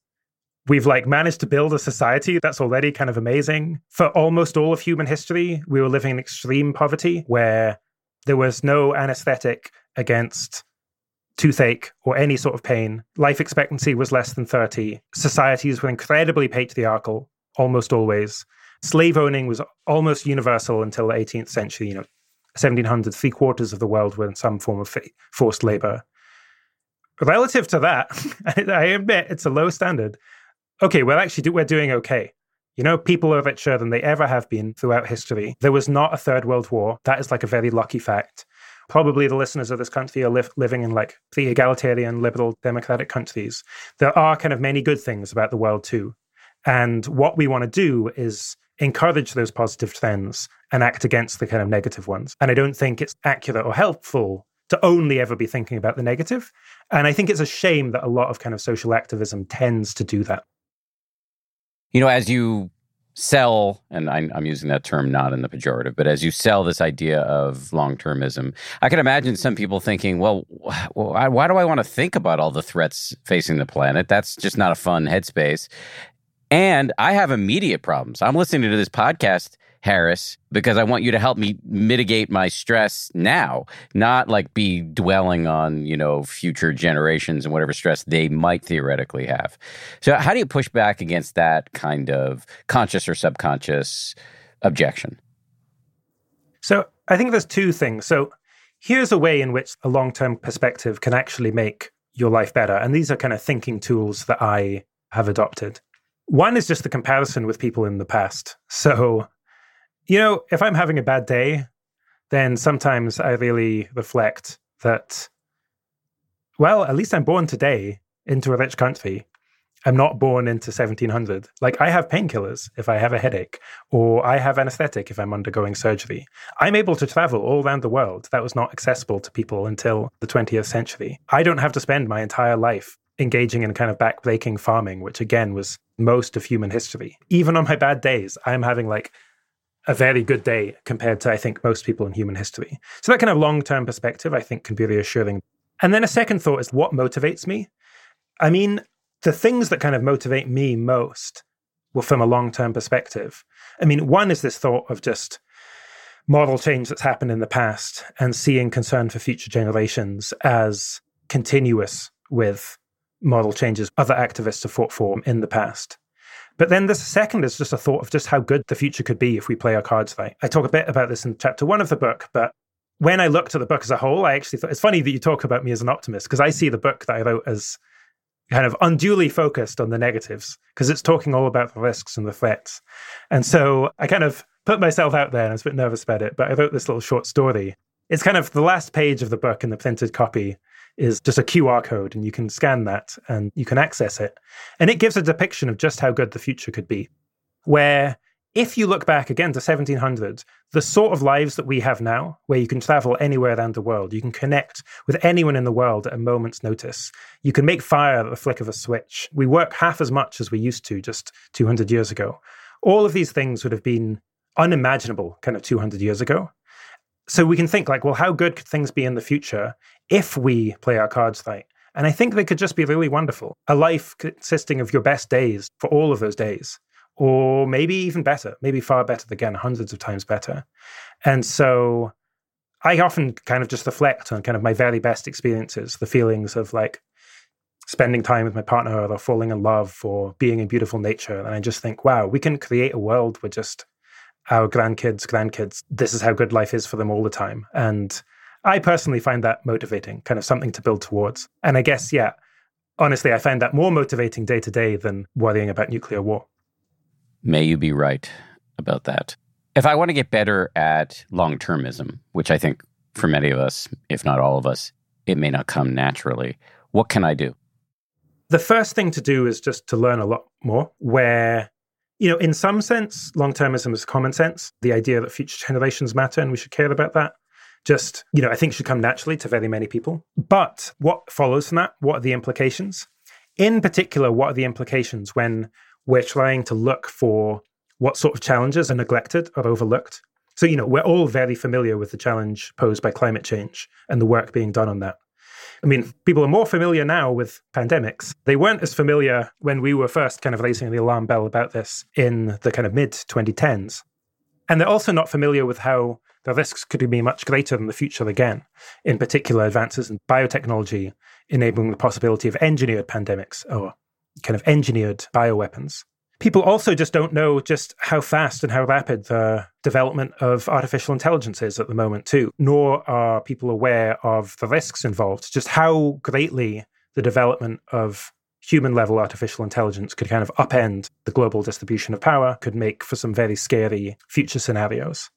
We've like managed to build a society that's already kind of amazing. For almost all of human history, we were living in extreme poverty where there was no anesthetic against toothache or any sort of pain. Life expectancy was less than 30. Societies were incredibly patriarchal, almost always. Slave owning was almost universal until the 18th century. You know, 1700, three quarters of the world were in some form of forced labor. Relative to that, I admit it's a low standard okay, well, actually, we're doing okay. You know, people are richer than they ever have been throughout history. There was not a third world war. That is like a very lucky fact. Probably the listeners of this country are li- living in like the egalitarian, liberal, democratic countries. There are kind of many good things about the world too. And what we want to do is encourage those positive trends and act against the kind of negative ones. And I don't think it's accurate or helpful to only ever be thinking about the negative. And I think it's a shame that a lot of kind of social activism tends to do that. You know, as you sell, and I'm, I'm, using that term not in the pejorative, but as you sell this idea of long termism, I can imagine some people thinking, well, why do I want to think about all the threats facing the planet? That's just not a fun headspace. And I have immediate problems. I'm listening to this podcast Harris, because I want you to help me mitigate my stress now, not like be dwelling on, you know, future generations and whatever stress they might theoretically have. So, how do you push back against that kind of conscious or subconscious objection? So, I think there's two things. So, here's a way in which a long term perspective can actually make your life better. And these are kind of thinking tools that I have adopted. One is just the comparison with people in the past. So, you know, if I'm having a bad day, then sometimes I really reflect that, well, at least I'm born today into a rich country. I'm not born into 1700. Like, I have painkillers if I have a headache, or I have anesthetic if I'm undergoing surgery. I'm able to travel all around the world. That was not accessible to people until the 20th century. I don't have to spend my entire life engaging in kind of backbreaking farming, which again was most of human history. Even on my bad days, I'm having like a very good day compared to, I think, most people in human history. So that kind of long term perspective, I think, can be reassuring. And then a second thought is what motivates me? I mean, the things that kind of motivate me most were from a long term perspective. I mean, one is this thought of just moral change that's happened in the past and seeing concern for future generations as continuous with moral changes other activists have fought for in the past. But then the second is just a thought of just how good the future could be if we play our cards right. I talk a bit about this in chapter one of the book, but when I looked at the book as a whole, I actually thought it's funny that you talk about me as an optimist because I see the book that I wrote as kind of unduly focused on the negatives because it's talking all about the risks and the threats. And so I kind of put myself out there and I was a bit nervous about it, but I wrote this little short story. It's kind of the last page of the book in the printed copy is just a QR code, and you can scan that and you can access it. And it gives a depiction of just how good the future could be. Where, if you look back again to 1700, the sort of lives that we have now, where you can travel anywhere around the world, you can connect with anyone in the world at a moment's notice, you can make fire at the flick of a switch. We work half as much as we used to just 200 years ago. All of these things would have been unimaginable kind of 200 years ago so we can think like, well, how good could things be in the future if we play our cards right? And I think they could just be really wonderful. A life consisting of your best days for all of those days, or maybe even better, maybe far better again, hundreds of times better. And so I often kind of just reflect on kind of my very best experiences, the feelings of like spending time with my partner or falling in love or being in beautiful nature. And I just think, wow, we can create a world where just our grandkids, grandkids, this is how good life is for them all the time. And I personally find that motivating, kind of something to build towards. And I guess, yeah, honestly, I find that more motivating day to day than worrying about nuclear war. May you be right about that. If I want to get better at long termism, which I think for many of us, if not all of us, it may not come naturally, what can I do? The first thing to do is just to learn a lot more, where you know, in some sense, long termism is common sense. The idea that future generations matter and we should care about that just, you know, I think should come naturally to very many people. But what follows from that? What are the implications? In particular, what are the implications when we're trying to look for what sort of challenges are neglected or overlooked? So, you know, we're all very familiar with the challenge posed by climate change and the work being done on that. I mean, people are more familiar now with pandemics. They weren't as familiar when we were first kind of raising the alarm bell about this in the kind of mid 2010s. And they're also not familiar with how the risks could be much greater in the future again, in particular advances in biotechnology enabling the possibility of engineered pandemics or kind of engineered bioweapons. People also just don't know just how fast and how rapid the development of artificial intelligence is at the moment, too, nor are people aware of the risks involved, just how greatly the development of human level artificial intelligence could kind of upend the global distribution of power, could make for some very scary future scenarios.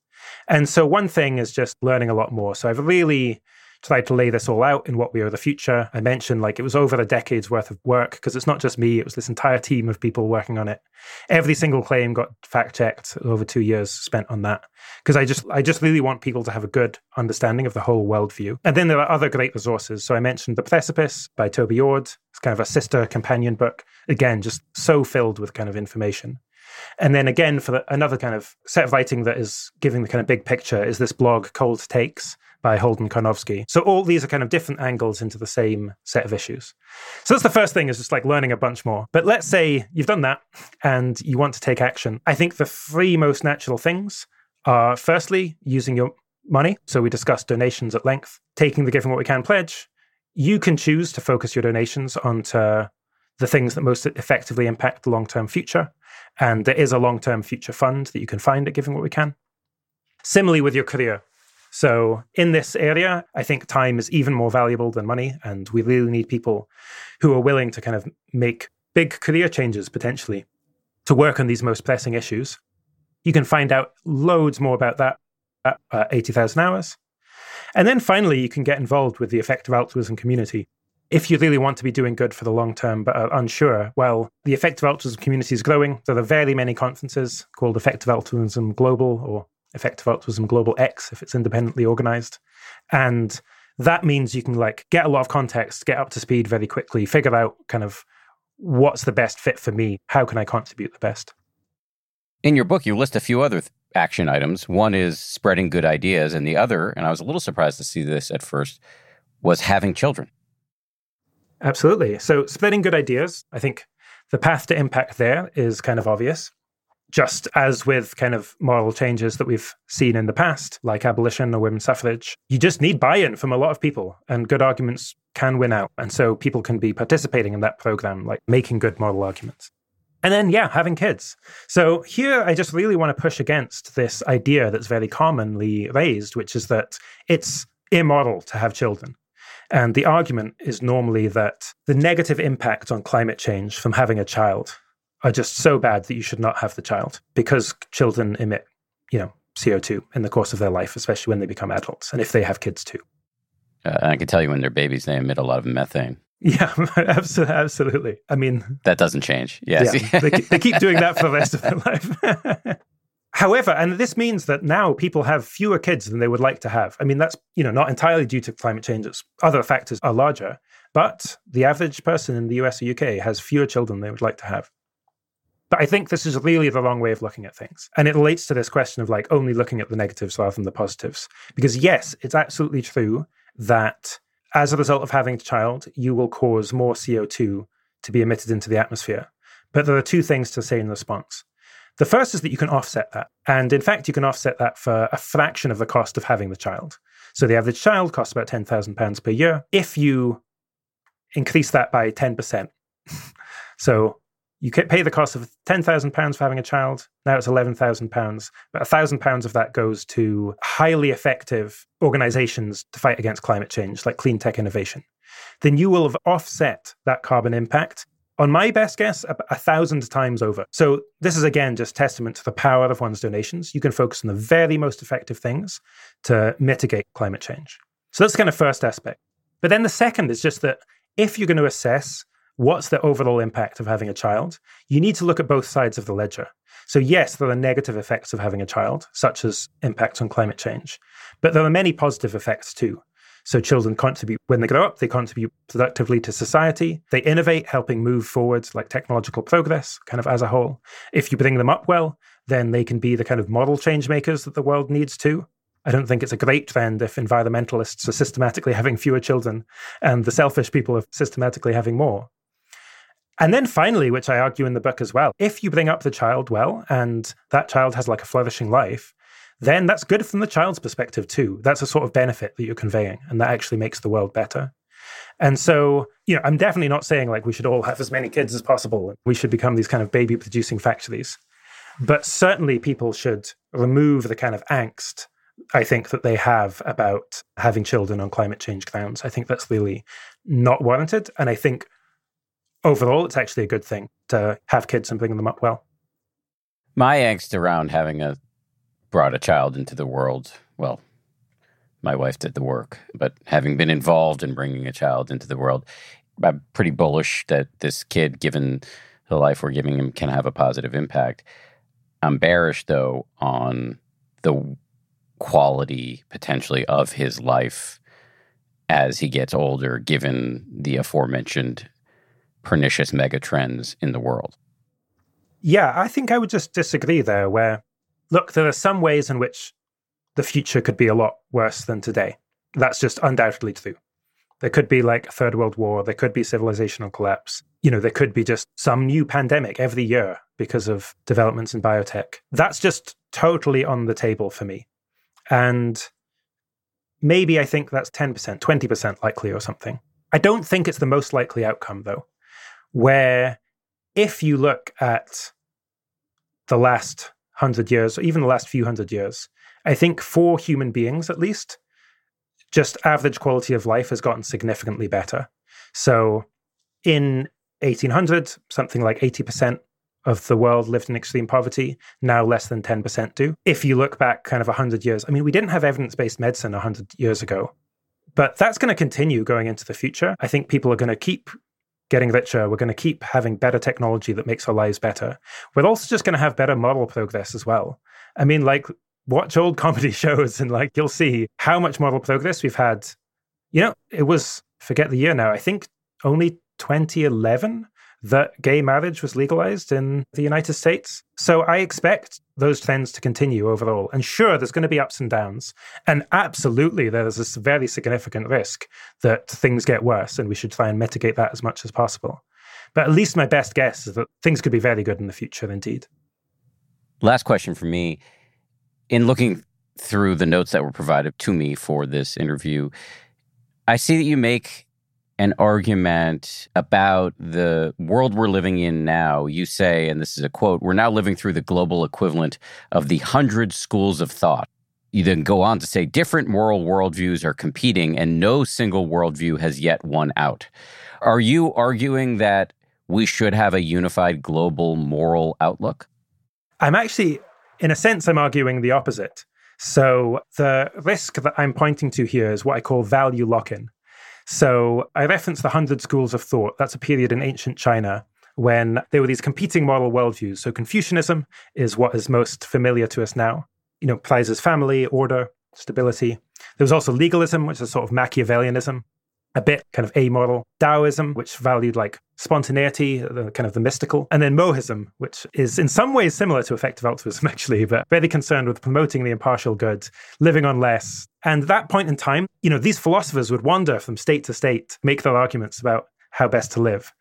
And so one thing is just learning a lot more. So I've really tried to lay this all out in What We Owe the Future. I mentioned like it was over a decade's worth of work because it's not just me, it was this entire team of people working on it. Every single claim got fact checked over two years spent on that. Because I just I just really want people to have a good understanding of the whole worldview. And then there are other great resources. So I mentioned The Precipice by Toby Ord. It's kind of a sister companion book. Again, just so filled with kind of information. And then again, for the, another kind of set of writing that is giving the kind of big picture is this blog, Cold Takes, by Holden Karnofsky. So all these are kind of different angles into the same set of issues. So that's the first thing is just like learning a bunch more. But let's say you've done that and you want to take action. I think the three most natural things are firstly, using your money. So we discussed donations at length, taking the Giving What We Can pledge. You can choose to focus your donations onto the things that most effectively impact the long term future. And there is a long term future fund that you can find at Giving What We Can. Similarly, with your career, so, in this area, I think time is even more valuable than money. And we really need people who are willing to kind of make big career changes potentially to work on these most pressing issues. You can find out loads more about that at uh, 80,000 hours. And then finally, you can get involved with the effective altruism community. If you really want to be doing good for the long term but are unsure, well, the effective altruism community is growing. There are very many conferences called Effective Altruism Global or effective altruism global X if it's independently organized. And that means you can like get a lot of context, get up to speed very quickly, figure out kind of what's the best fit for me, how can I contribute the best. In your book, you list a few other th- action items. One is spreading good ideas, and the other, and I was a little surprised to see this at first, was having children. Absolutely. So, spreading good ideas, I think the path to impact there is kind of obvious just as with kind of moral changes that we've seen in the past, like abolition or women's suffrage, you just need buy in from a lot of people, and good arguments can win out. And so people can be participating in that program, like making good moral arguments. And then, yeah, having kids. So here, I just really want to push against this idea that's very commonly raised, which is that it's immoral to have children. And the argument is normally that the negative impact on climate change from having a child are just so bad that you should not have the child because children emit, you know, CO2 in the course of their life, especially when they become adults and if they have kids too. Uh, I can tell you when they're babies, they emit a lot of methane. Yeah, absolutely. I mean, that doesn't change. Yes. Yeah, they, they keep doing that for the rest of their life. However, and this means that now people have fewer kids than they would like to have. I mean, that's you know not entirely due to climate change. It's, other factors are larger, but the average person in the US or UK has fewer children than they would like to have. But I think this is really the wrong way of looking at things. And it relates to this question of like only looking at the negatives rather than the positives. Because yes, it's absolutely true that as a result of having a child, you will cause more CO2 to be emitted into the atmosphere. But there are two things to say in response. The first is that you can offset that. And in fact, you can offset that for a fraction of the cost of having the child. So the average child costs about £10,000 per year. If you increase that by 10%, so you pay the cost of £10,000 for having a child. Now it's £11,000. But £1,000 of that goes to highly effective organizations to fight against climate change, like clean tech innovation. Then you will have offset that carbon impact on my best guess, a, a, thousand times over. So, this is again just testament to the power of one's donations. You can focus on the very most effective things to mitigate climate change. So, that's kind of first aspect. But then the second is just that if you're going to assess what's the overall impact of having a child, you need to look at both sides of the ledger. So, yes, there are negative effects of having a child, such as impacts on climate change, but there are many positive effects too. So, children contribute when they grow up, they contribute productively to society. They innovate, helping move forward like technological progress, kind of as a whole. If you bring them up well, then they can be the kind of moral change makers that the world needs too. I don't think it's a great trend if environmentalists are systematically having fewer children and the selfish people are systematically having more. And then finally, which I argue in the book as well, if you bring up the child well and that child has like a flourishing life, then that's good from the child's perspective too. That's a sort of benefit that you're conveying, and that actually makes the world better. And so, you know, I'm definitely not saying like we should all have as many kids as possible. We should become these kind of baby producing factories. But certainly people should remove the kind of angst I think that they have about having children on climate change grounds. I think that's really not warranted. And I think overall, it's actually a good thing to have kids and bring them up well. My angst around having a brought a child into the world, well, my wife did the work, but having been involved in bringing a child into the world, I'm pretty bullish that this kid, given the life we're giving him, can have a positive impact. I'm bearish, though, on the quality potentially of his life as he gets older, given the aforementioned pernicious megatrends in the world. Yeah, I think I would just disagree there, where, look, there are some ways in which the future could be a lot worse than today. That's just undoubtedly true. There could be like a third world war, there could be civilizational collapse. You know, there could be just some new pandemic every year because of developments in biotech. That's just totally on the table for me. And maybe I think that's 10%, 20% likely or something. I don't think it's the most likely outcome, though, where if you look at the last hundred years, or even the last few hundred years, I think for human beings at least, just average quality of life has gotten significantly better. So in 1800, something like 80% of the world lived in extreme poverty. Now less than 10% do. If you look back kind of 100 years, I mean, we didn't have evidence based medicine 100 years ago, but that's going to continue going into the future. I think people are going to keep getting richer. We're going to keep having better technology that makes our lives better. We're also just going to have better moral progress as well. I mean, like, watch old comedy shows and like you'll see how much moral progress we've had. You know, it was forget the year now. I think only 2011 that gay marriage was legalized in the United States. So I expect those trends to continue overall. And sure, there's going to be ups and downs. And absolutely, there's this very significant risk that things get worse, and we should try and mitigate that as much as possible. But at least my best guess is that things could be very good in the future indeed. Last question for me. In looking through the notes that were provided to me for this interview, I see that you make an argument about the world we're living in now. You say, and this is a quote, we're now living through the global equivalent of the hundred schools of thought. You then go on to say different moral worldviews are competing and no single worldview has yet won out. Are you arguing that we should have a unified global moral outlook? I'm actually, in a sense, I'm arguing the opposite. So the risk that I'm pointing to here is what I call value lock in. So I referenced the Hundred Schools of Thought. That's a period in ancient China when there were these competing moral worldviews. So Confucianism is what is most familiar to us now. You know, prizes family, order, stability. There was also legalism, which is sort of Machiavellianism a bit kind of amoral. Taoism, which valued like spontaneity, the kind of the mystical, and then Mohism, which is in some ways similar to effective altruism, actually, but very concerned with promoting the impartial good, living on less. And at that point in time, you know, these philosophers would wander from state to state, make their arguments about how best to live.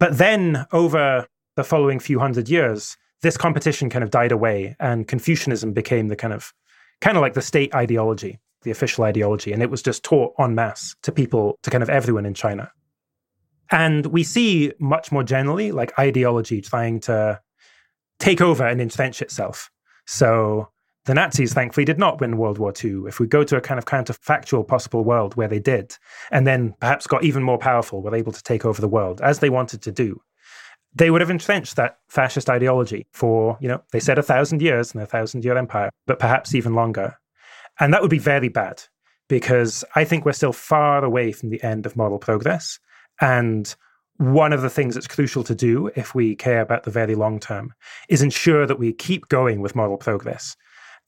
But then over the following few hundred years, this competition kind of died away, and Confucianism became the kind of kind of like the state ideology the official ideology, and it was just taught en masse to people, to kind of everyone in China. And we see much more generally like ideology trying to take over and entrench itself. So the Nazis, thankfully, did not win World War II. If we go to a kind of counterfactual possible world where they did, and then perhaps got even more powerful, were able to take over the world as they wanted to do, they would have entrenched that fascist ideology for, you know, they said a thousand years in a thousand year empire, but perhaps even longer. And that would be very bad because I think we're still far away from the end of moral progress. And one of the things that's crucial to do if we care about the very long term is ensure that we keep going with moral progress.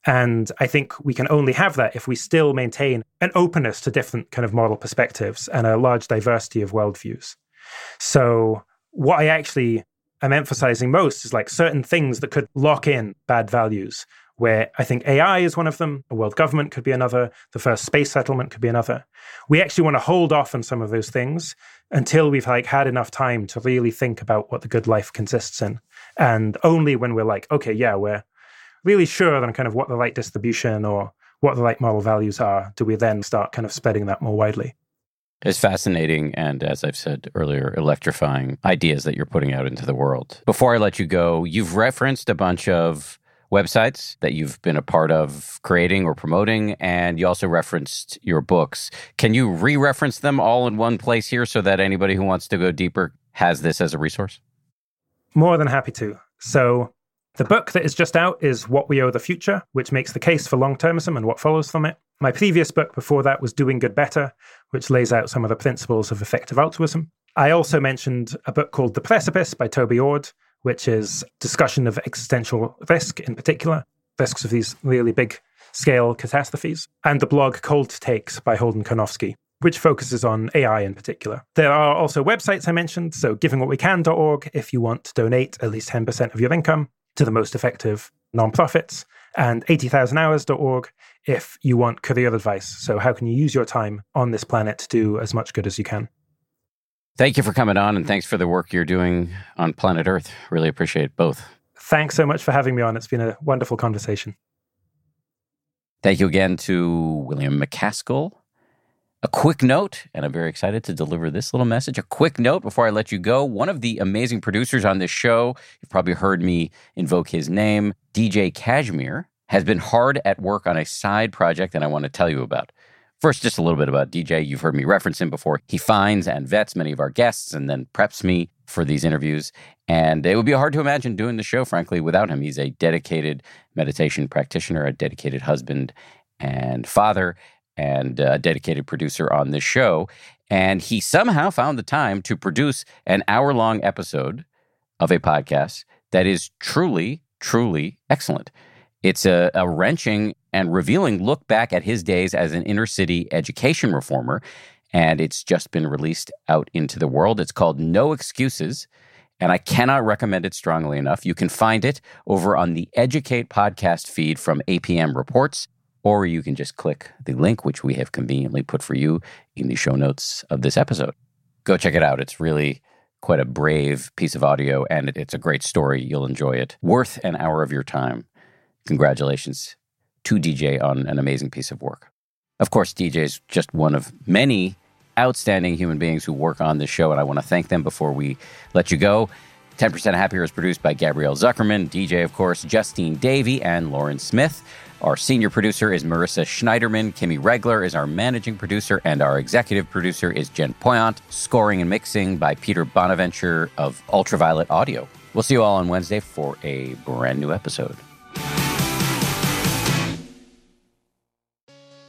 And I think we can only have that if we still maintain an openness to different kind of moral perspectives and a large diversity of worldviews. So what I actually am emphasizing most is like certain things that could lock in bad values where I think AI is one of them, a world government could be another, the first space settlement could be another. We actually want to hold off on some of those things until we've like had enough time to really think about what the good life consists in. And only when we're like, okay, yeah, we're really sure on kind of what the right distribution or what the right moral values are, do we then start kind of spreading that more widely. It's fascinating and, as I've said earlier, electrifying ideas that you're putting out into the world. Before I let you go, you've referenced a bunch of websites that you've been a part of creating or promoting, and you also referenced your books. Can you re reference them all in one place here so that anybody who wants to go deeper has this as a resource? More than happy to. So, the book that is just out is What We Owe the Future, which makes the case for long termism and what follows from it. My previous book before that was Doing Good Better, which lays out some of the principles of effective altruism. I also mentioned a book called The Precipice by Toby Ord, which is discussion of existential risk in particular, risks of these really big scale catastrophes, and the blog Cold Takes by Holden Karnofsky, which focuses on AI in particular. There are also websites I mentioned, so givingwhatwecan.org if you want to donate at least 10% of your income to the most effective nonprofits, and 80,000hours.org if you want career advice. So, how can you use your time on this planet to do as much good as you can? Thank you for coming on, and thanks for the work you're doing on planet Earth. Really appreciate both. Thanks so much for having me on. It's been a wonderful conversation. Thank you again to William MacAskill. A quick note, and I'm very excited to deliver this little message. A quick note before I let you go. One of the amazing producers on this show, you've probably heard me invoke his name, DJ Kashmiri, has been hard at work on a side project that I want to tell you about. First, just a little bit about DJ. You've heard me reference him before. He finds and vets many of our guests and then preps me for these interviews. And it would be hard to imagine doing the show, frankly, without him. He's a dedicated meditation practitioner, a dedicated husband and father, and a dedicated producer on this show. And he somehow found the time to produce an hour long episode of a podcast that is truly, truly excellent. It's a, a wrenching and revealing look back at his days as an inner city education reformer. And it's just been released out into the world. It's called No Excuses. And I cannot recommend it strongly enough. You can find it over on the Educate podcast feed from APM Reports, or you can just click the link, which we have conveniently put for you in the show notes of this episode. Go check it out. It's really quite a brave piece of audio, and it's a great story. You'll enjoy it. Worth an hour of your time. Congratulations to DJ on an amazing piece of work. Of course, DJ is just one of many outstanding human beings who work on this show, and I want to thank them before we let you go. 10% Happier is produced by Gabrielle Zuckerman, DJ, of course, Justine Davey, and Lauren Smith. Our senior producer is Marissa Schneiderman. Kimmy Regler is our managing producer, and our executive producer is Jen Poyant. Scoring and mixing by Peter Bonaventure of Ultraviolet Audio. We'll see you all on Wednesday for a brand new episode.